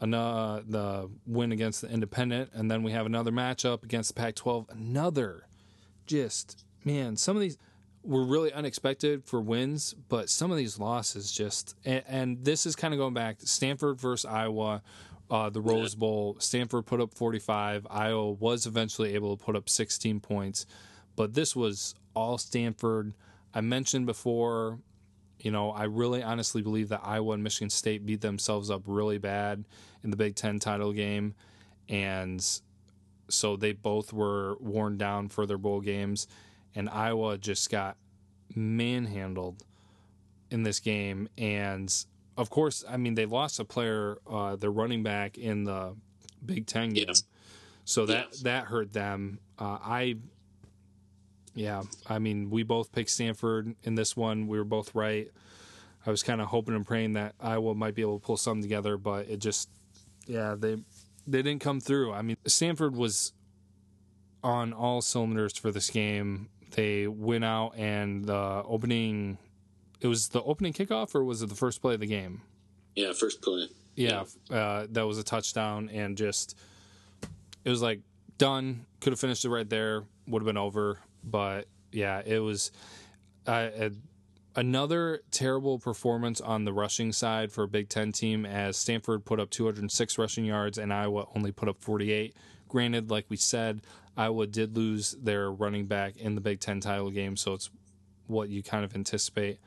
A: another the win against the Independent, and then we have another matchup against the Pac-12. Another, just man, some of these were really unexpected for wins, but some of these losses just and, and this is kind of going back Stanford versus Iowa. Uh, the Rose Bowl, Stanford put up 45. Iowa was eventually able to put up 16 points, but this was all Stanford. I mentioned before you know, I really honestly believe that Iowa and Michigan State beat themselves up really bad in the Big Ten title game. And so they both were worn down for their bowl games. And Iowa just got manhandled in this game. And of course, I mean, they lost a player, uh, their running back in the Big Ten game. Yes. So that, yes. that hurt them. Uh, I yeah, I mean, we both picked Stanford in this one. We were both right. I was kind of hoping and praying that Iowa might be able to pull something together, but it just, yeah, they they didn't come through. I mean, Stanford was on all cylinders for this game. They went out and the opening, it was the opening kickoff, or was it the first play of the game?
B: Yeah, first play.
A: Yeah, yeah. Uh, that was a touchdown, and just it was like done. Could have finished it right there. Would have been over but yeah, it was uh, a, another terrible performance on the rushing side for a Big Ten team as Stanford put up 206 rushing yards and Iowa only put up 48. Granted, like we said, Iowa did lose their running back in the Big Ten title game, so it's what you kind of anticipate.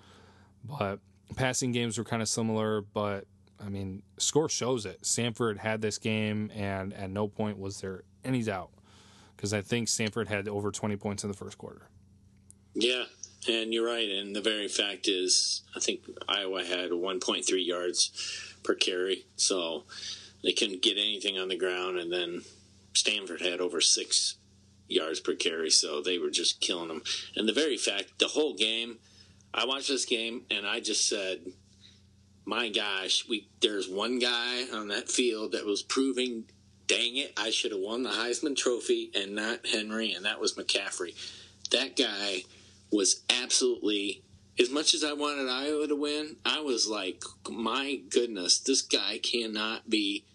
A: But passing games were kind of similar, but I mean, score shows it. Stanford had this game, and at no point was there any doubt because I think Stanford had over 20 points in the first quarter.
B: Yeah, and you're right. And the very fact is, I think Iowa had 1.3 yards per carry, so they couldn't get anything on the ground. And then Stanford had over six yards per carry, so they were just killing them. And the very fact, the whole game, I watched this game and I just said, my gosh, we there's one guy on that field that was proving dang it, I should have won the Heisman Trophy and not Henry, and that was McCaffrey. That guy was absolutely, as much as I wanted Iowa to win, I was like, my goodness, this guy cannot be.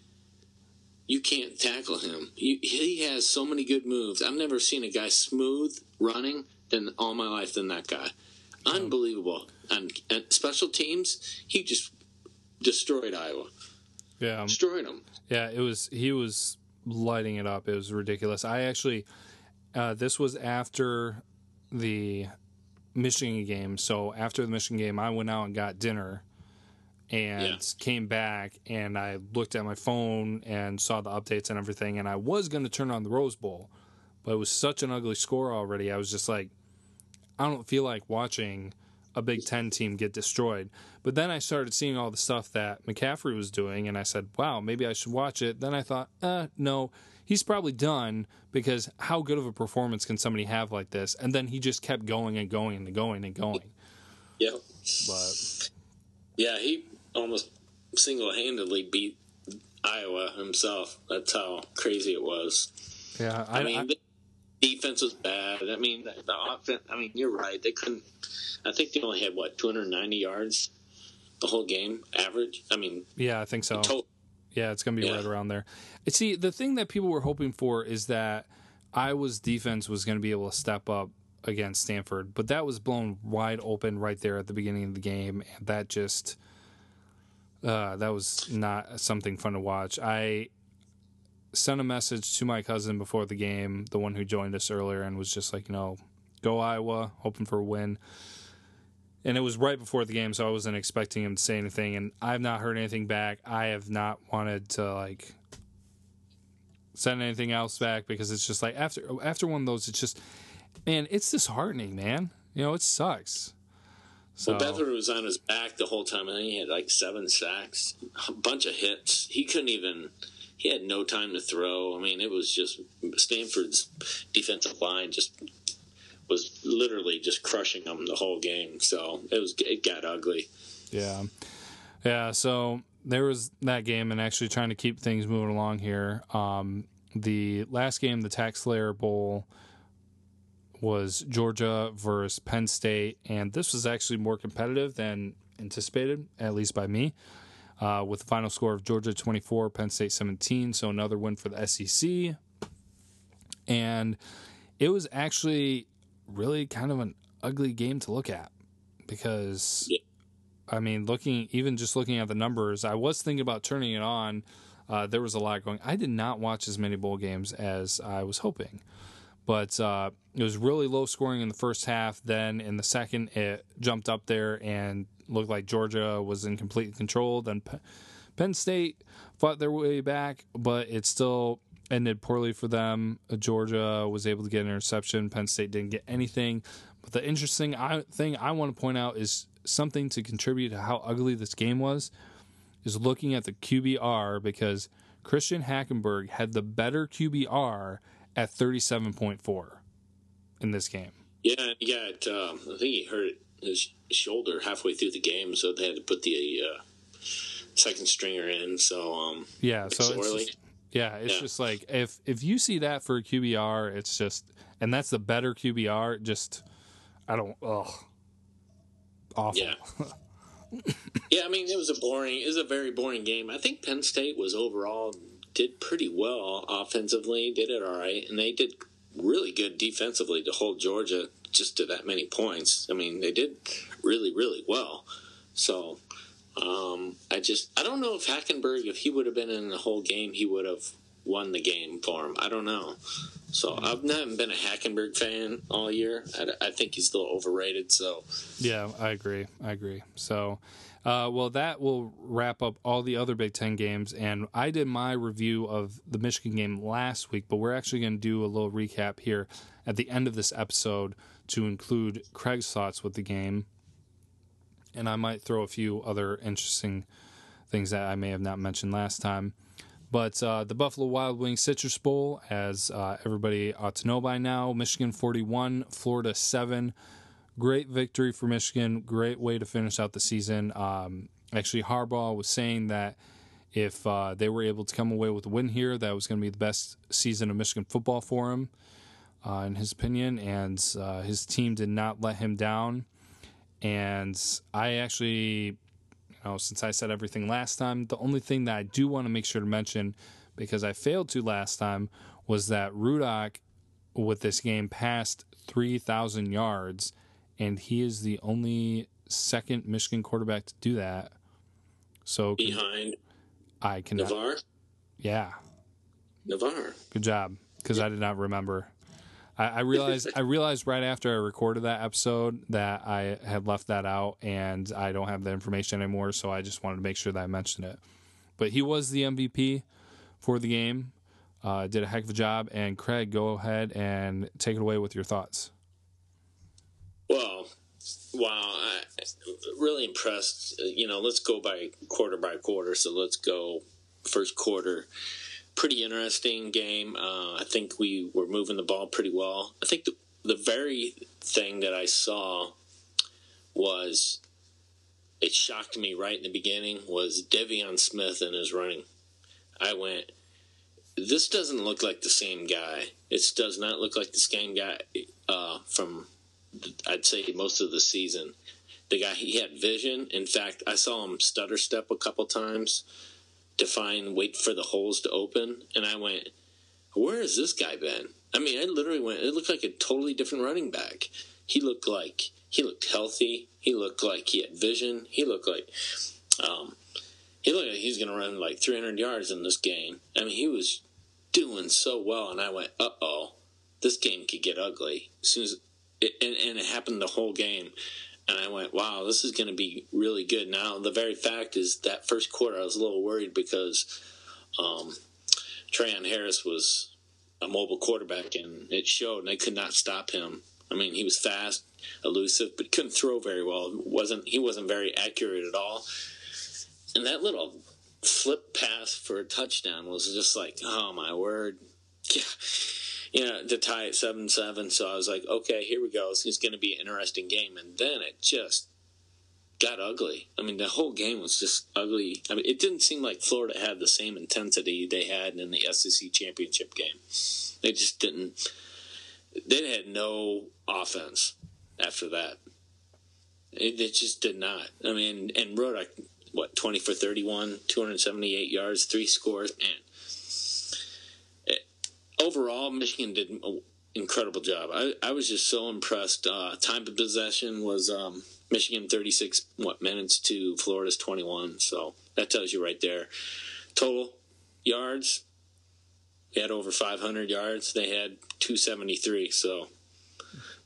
B: You can't tackle him. You, he has so many good moves. I've never seen a guy smooth running than all my life than that guy. Unbelievable. And, and special teams, he just destroyed Iowa.
A: Yeah,
B: destroyed them.
A: Yeah, it was he was lighting it up. It was ridiculous. I actually uh, this was after the Michigan game. So after the Michigan game, I went out and got dinner and yeah. came back and I looked at my phone and saw the updates and everything and I was going to turn on the Rose Bowl, but it was such an ugly score already. I was just like I don't feel like watching a Big Ten team get destroyed. But then I started seeing all the stuff that McCaffrey was doing, and I said, wow, maybe I should watch it. Then I thought, uh, no, he's probably done because how good of a performance can somebody have like this? And then he just kept going and going and going and going.
B: Yeah.
A: But
B: Yeah, he almost single handedly beat Iowa himself. That's how crazy it was.
A: yeah,
B: I, mean, the defense was bad. I mean, the, the offense. I mean, you're right. They couldn't. I think they only had what 290 yards the whole game average. I mean,
A: yeah, I think so.
B: total.
A: Yeah, it's going to be
B: Yeah.
A: right around there. See, the thing that people were hoping for is that Iowa's defense was going to be able to step up against Stanford, but that was blown wide open right there at the beginning of the game, and that just uh, that was not something fun to watch. I sent a message to my cousin before the game, the one who joined us earlier, and was just like, you know, go Iowa, hoping for a win. And it was right before the game, so I wasn't expecting him to say anything. And I've not heard anything back. I have not wanted to like send anything else back because it's just like after after one of those, it's just man, it's disheartening, man. You know, it sucks. So
B: Well, Beathard was on his back the whole time, and he had like seven sacks, a bunch of hits. He couldn't even. He had no time to throw. I mean, it was just Stanford's defensive line just was literally just crushing them the whole game. So it was it got ugly.
A: Yeah. Yeah, so there was that game and actually trying to keep things moving along here. Um, the last game, the Tax Slayer Bowl, was Georgia versus Penn State, and this was actually more competitive than anticipated, at least by me. Uh, with the final score of Georgia 24, Penn State 17, so another win for the SEC. And it was actually really kind of an ugly game to look at because I mean, looking even just looking at the numbers, I was thinking about turning it on. Uh, there was a lot going. I did not watch as many bowl games as I was hoping, but uh, it was really low scoring in the first half. Then in the second, it jumped up there and looked like Georgia was in complete control. Then Pe- Penn State fought their way back, but it still ended poorly for them. Georgia was able to get an interception. Penn State didn't get anything. But the interesting thing I want to point out is something to contribute to how ugly this game was is looking at the QBR because Christian Hackenberg had the better QBR at 37.4 in this game.
B: Yeah, he got. Um, I think he hurt his shoulder halfway through the game, so they had to put the uh, second stringer in. So um,
A: Yeah, so it's just, yeah, it's
B: Yeah.
A: just like if if you see that for a QBR, it's just and that's the better QBR. Just I don't ugh awful.
B: Yeah. Yeah, I mean it was a boring. It was a very boring game. I think Penn State was overall did pretty well offensively. Did it all right, and they did really good defensively to hold Georgia just to that many points. I mean they did really really well. So um, I just I don't know if Hackenberg if he would have been in the whole game he would have won the game for him. I don't know. So I've not been a Hackenberg fan all year. I, I think he's still overrated. So
A: Yeah, I agree. I agree. So, uh, well, that will wrap up all the other Big Ten games. And I did my review of the Michigan game last week, but we're actually going to do a little recap here at the end of this episode to include Craig's thoughts with the game. And I might throw a few other interesting things that I may have not mentioned last time. But uh, the Buffalo Wild Wings Citrus Bowl, as uh, everybody ought to know by now, Michigan 41, Florida 7 great victory for Michigan. Great way to finish out the season. Um, actually, Harbaugh was saying that if uh, they were able to come away with a win here, that was going to be the best season of Michigan football for him, uh, in his opinion. And uh, his team did not let him down. And I actually, you know, since I said everything last time, the only thing that I do want to make sure to mention, because I failed to last time, was that Rudock with this game passed 3,000 yards and he is the only second Michigan quarterback to do that. So
B: behind
A: I can
B: Navarre,
A: Yeah,
B: Navarre.
A: good job. Because I did not remember. I, I realized I realized right after I recorded that episode that I had left that out, and I don't have the information anymore. So I just wanted to make sure that I mentioned it. But he was the MVP for the game. Uh, did a heck of a job. And Craig, go ahead and take it away with your thoughts.
B: Well, Wow, I, really impressed. You know, let's go by quarter by quarter. So let's go first quarter. Pretty interesting game. Uh, I think we were moving the ball pretty well. I think the, the very thing that I saw was it shocked me right in the beginning was De'Veon Smith and his running. I went, this doesn't look like the same guy. It does not look like the same guy uh, from, I'd say, most of the season. The guy, he had vision. In fact, I saw him stutter step a couple times to find, wait for the holes to open. And I went, where has this guy been? I mean, I literally went, it looked like a totally different running back. He looked like, he looked healthy. He looked like he had vision. He looked like, um, he looked like he's going to run like 300 yards in this game. I mean, he was doing so well, and I went, "Uh oh, this game could get ugly." As soon as it, and, and it happened the whole game, and I went, "Wow, this is going to be really good." Now, the very fact is that first quarter, I was a little worried because um, Treon Harris was a mobile quarterback, and it showed, and they could not stop him. I mean, he was fast, elusive, but couldn't throw very well. wasn't He wasn't very accurate at all and that little flip pass for a touchdown was just like, oh my word. Yeah. You know, to tie it 7 7. So I was like, okay, here we go. It's going to be an interesting game. And then it just got ugly. I mean, the whole game was just ugly. I mean, it didn't seem like Florida had the same intensity they had in the SEC championship game. They just didn't. They had no offense after that. It, it just did not. I mean, and Rudock what 20 for 31 278 yards three scores man overall michigan did an incredible job. I, I was just so impressed. Uh, time of possession was um, michigan 36 what minutes to florida's 21 so that tells you right there. Total yards they had over 500 yards. They had 273 so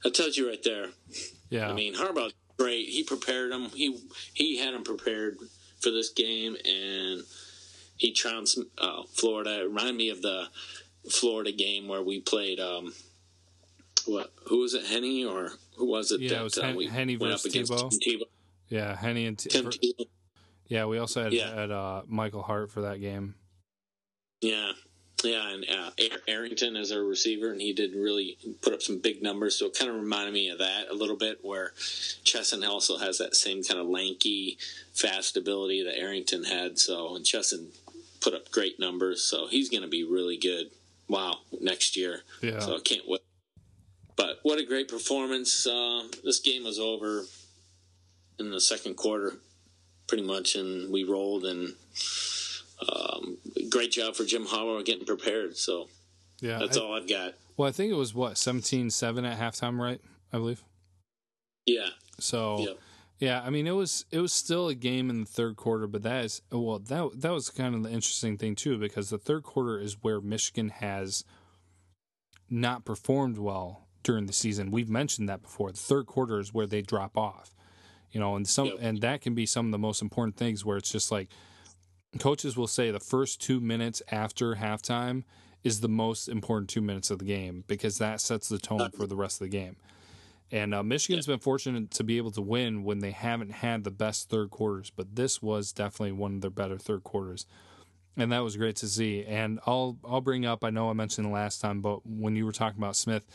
B: that tells you right there.
A: Yeah.
B: I mean harbaugh great. He prepared them. He he had them prepared for this game, and he trounced uh, Florida. It reminded me of the Florida game where we played. Um, what? Who was it? Henne or who was it?
A: Yeah, that, it was uh, Hen- Henne versus Tebow. Tebow. Yeah, Henne and T- Tim Tebow. Yeah, we also had, yeah. had uh, Michael Hart for that game.
B: Yeah, yeah, and uh, Arrington as a receiver, and he did really put up some big numbers. So it kind of reminded me of that a little bit, where Chesson also has that same kind of lanky, fast ability that Arrington had. So and Chesson put up great numbers, so he's going to be really good. Wow, next year.
A: Yeah.
B: So I can't wait. But what a great performance! Uh, this game was over in the second quarter, pretty much, and we rolled and um, great job for Jim Harbaugh getting prepared. So yeah, that's I, all I've got.
A: Well, I think it was what 17-7 at halftime, right? I believe.
B: Yeah.
A: So. Yep. Yeah, I mean it was it was still a game in the third quarter, but that is well that that was kind of the interesting thing too because the third quarter is where Michigan has not performed well during the season. We've mentioned that before. The third quarter is where they drop off. You know, and some yep. and that can be some of the most important things where it's just like coaches will say the first two minutes after halftime is the most important two minutes of the game because that sets the tone for the rest of the game. And uh, Michigan's yeah. been fortunate to be able to win when they haven't had the best third quarters, but this was definitely one of their better third quarters, and that was great to see. And I'll I'll bring up. I know I mentioned the last time, but when you were talking about Smith,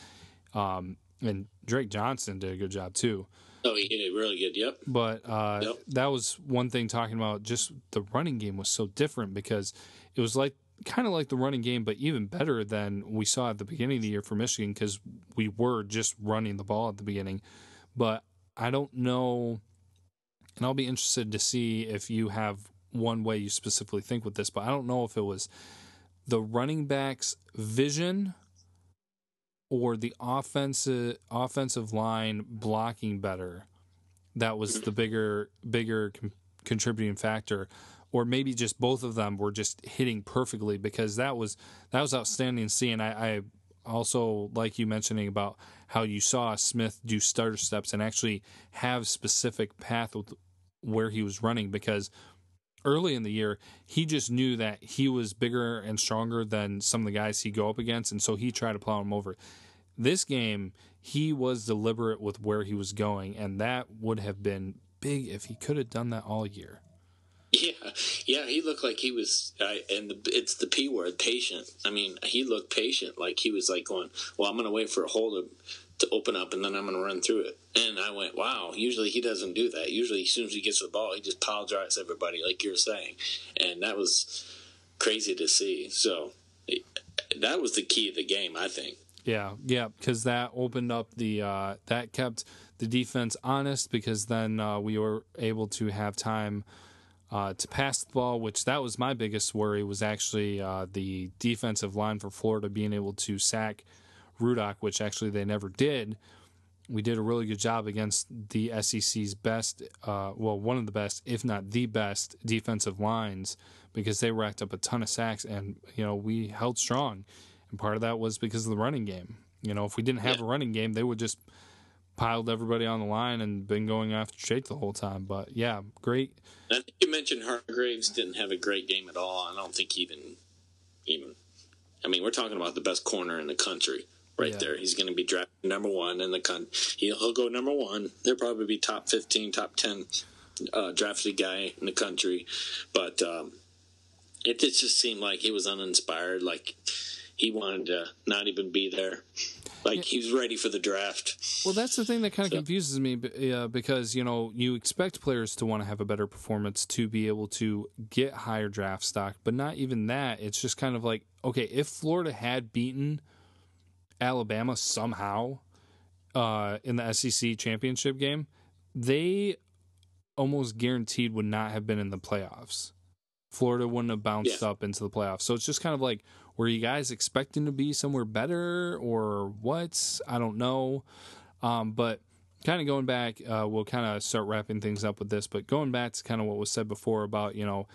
A: um, and Drake Johnson did a good job too.
B: Oh, he did really good. Yep.
A: But uh, yep. that was one thing talking about just the running game was so different because it was like kind of like the running game, but even better than we saw at the beginning of the year for Michigan because we were just running the ball at the beginning. But I don't know, and I'll be interested to see if you have one way you specifically think with this, but I don't know if it was the running back's vision or the offensive offensive line blocking better that was the bigger bigger contributing factor or maybe just both of them were just hitting perfectly because that was that was outstanding seeing I, I also like you mentioning about how you saw Smith do starter steps and actually have specific path with where he was running because early in the year he just knew that he was bigger and stronger than some of the guys he go up against and so he tried to plow him over This game, he was deliberate with where he was going, and that would have been big if he could have done that all year.
B: Yeah, he looked like he was, uh, and the, it's the p word, patient. I mean, he looked patient, like he was like going, "Well, I'm going to wait for a hole to, to open up, and then I'm going to run through it." And I went, "Wow!" Usually he doesn't do that. Usually, as soon as he gets the ball, he just pile drives everybody, like you're saying, and that was crazy to see. So that was the key of the game, I think.
A: Yeah, yeah, because that opened up the uh, that kept the defense honest because then uh, we were able to have time uh, to pass the ball, which that was my biggest worry was actually uh, the defensive line for Florida being able to sack Rudock, which actually they never did. We did a really good job against the SEC's best, uh, well, one of the best, if not the best, defensive lines because they racked up a ton of sacks and, you know, we held strong. And part of that was because of the running game. You know, if we didn't have yeah. a running game, they would just piled everybody on the line and been going after Jake the whole time. But yeah, great.
B: I think you mentioned Hargreaves didn't have a great game at all. I don't think even even. I mean, we're talking about the best corner in the country right yeah. there. He's going to be drafted number one in the country. He'll go number one. He'll probably be top fifteen, top ten uh, drafted guy in the country. But um, it just seemed like he was uninspired. Like he wanted to not even be there. Like yeah. he was ready for the draft.
A: Well, that's the thing that kind of so. confuses me uh, because you know you expect players to want to have a better performance to be able to get higher draft stock, but not even that. It's just kind of like okay, if Florida had beaten Alabama somehow uh, in the SEC championship game, they almost guaranteed would not have been in the playoffs. Florida wouldn't have bounced yeah. up into the playoffs. So it's just kind of like were you guys expecting to be somewhere better or what? I don't know. Um, but kind of going back, uh, we'll kind of start wrapping things up with this. But going back to kind of what was said before about, you know,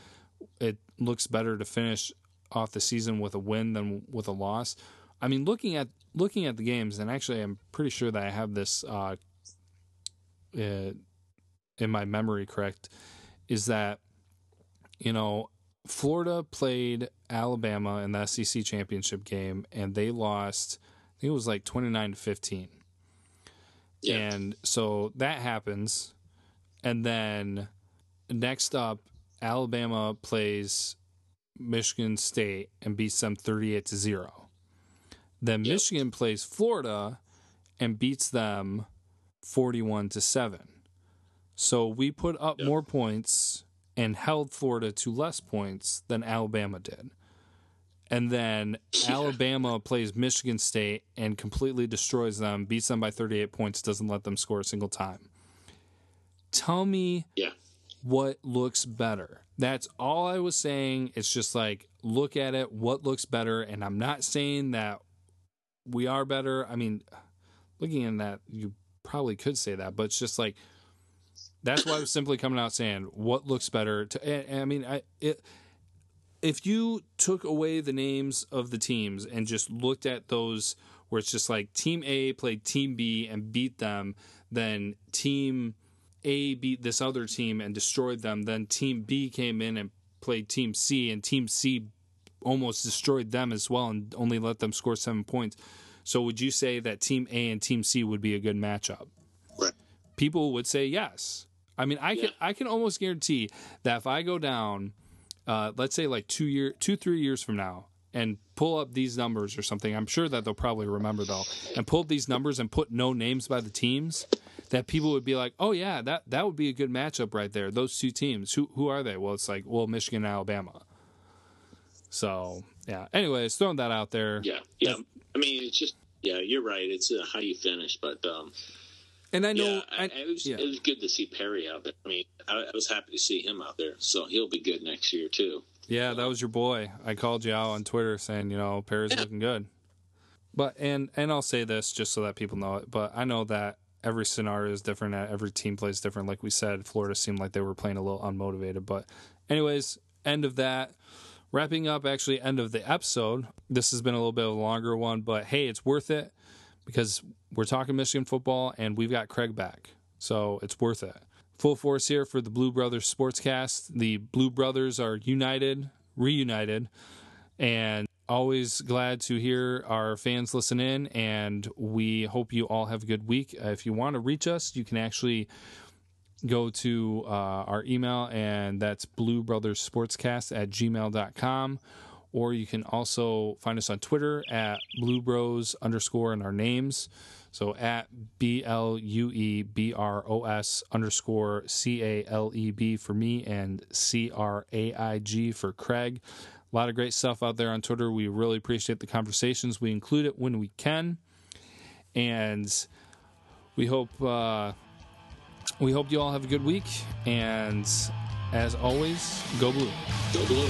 A: it looks better to finish off the season with a win than with a loss. I mean, looking at looking at the games, and actually, I'm pretty sure that I have this uh, in my memory correct, is that you know Florida played Alabama in the SEC championship game, and they lost. I think it was like twenty nine to fifteen. Yeah. And so that happens, and then next up, Alabama plays Michigan State and beats them thirty eight to zero. Then yep. Michigan plays Florida and beats them forty one to seven. So we put up yep. more points and held Florida to less points than Alabama did. And then yeah. Alabama plays Michigan State and completely destroys them, beats them by 38 points, doesn't let them score a single time. Tell me
B: yeah.
A: what looks better. That's all I was saying. It's just like, look at it, what looks better. And I'm not saying that we are better. I mean, looking at that, you probably could say that, but it's just like, that's why I was simply coming out saying what looks better. To I mean, I it, if you took away the names of the teams and just looked at those where it's just like Team A played Team B and beat them, then Team A beat this other team and destroyed them, then Team B came in and played Team C and Team C almost destroyed them as well and only let them score seven points. So would you say that Team A and Team C would be a good matchup?
B: Right.
A: People would say yes. I mean, I yeah. can I can almost guarantee that if I go down, uh, let's say like two year, two three years from now, and pull up these numbers or something, I'm sure that they'll probably remember though, and pull these numbers and put no names by the teams, that people would be like, oh yeah, that that would be a good matchup right there. Those two teams, who who are they? Well, it's like well, Michigan and Alabama. So yeah. Anyways, throwing that out there.
B: Yeah, yeah. I mean, it's just yeah, you're right. It's uh, how you finish, but um,
A: and I know
B: yeah, I, I, it, was, yeah. it, was, good to see Perry out there. I mean, I, I, was happy to see him out there, so he'll be good next year too.
A: Yeah, that was your boy. I called you out on Twitter saying, you know, Perry's yeah. looking good. But and and I'll say this just so that people know it. But I know that every scenario is different. Every team plays different. Like we said, Florida seemed like they were playing a little unmotivated. But anyways, end of that. Wrapping up, actually, end of the episode. This has been a little bit of a longer one, but hey, it's worth it because we're talking Michigan football and we've got Craig back. So it's worth it. Full force here for the Blue Brothers Sportscast. The Blue Brothers are united, reunited, and always glad to hear our fans listen in, and we hope you all have a good week. Uh, if you want to reach us, you can actually go to uh, our email, and that's Blue Brothers at gmail.com. Or you can also find us on Twitter at Blue Bros underscore and our names. So at B L U E B R O S underscore C A L E B for me and C R A I G for Craig. A lot of great stuff out there on Twitter. We really appreciate the conversations. We include it when we can. And we hope uh, we hope you all have a good week. And as always, go blue.
B: Go blue.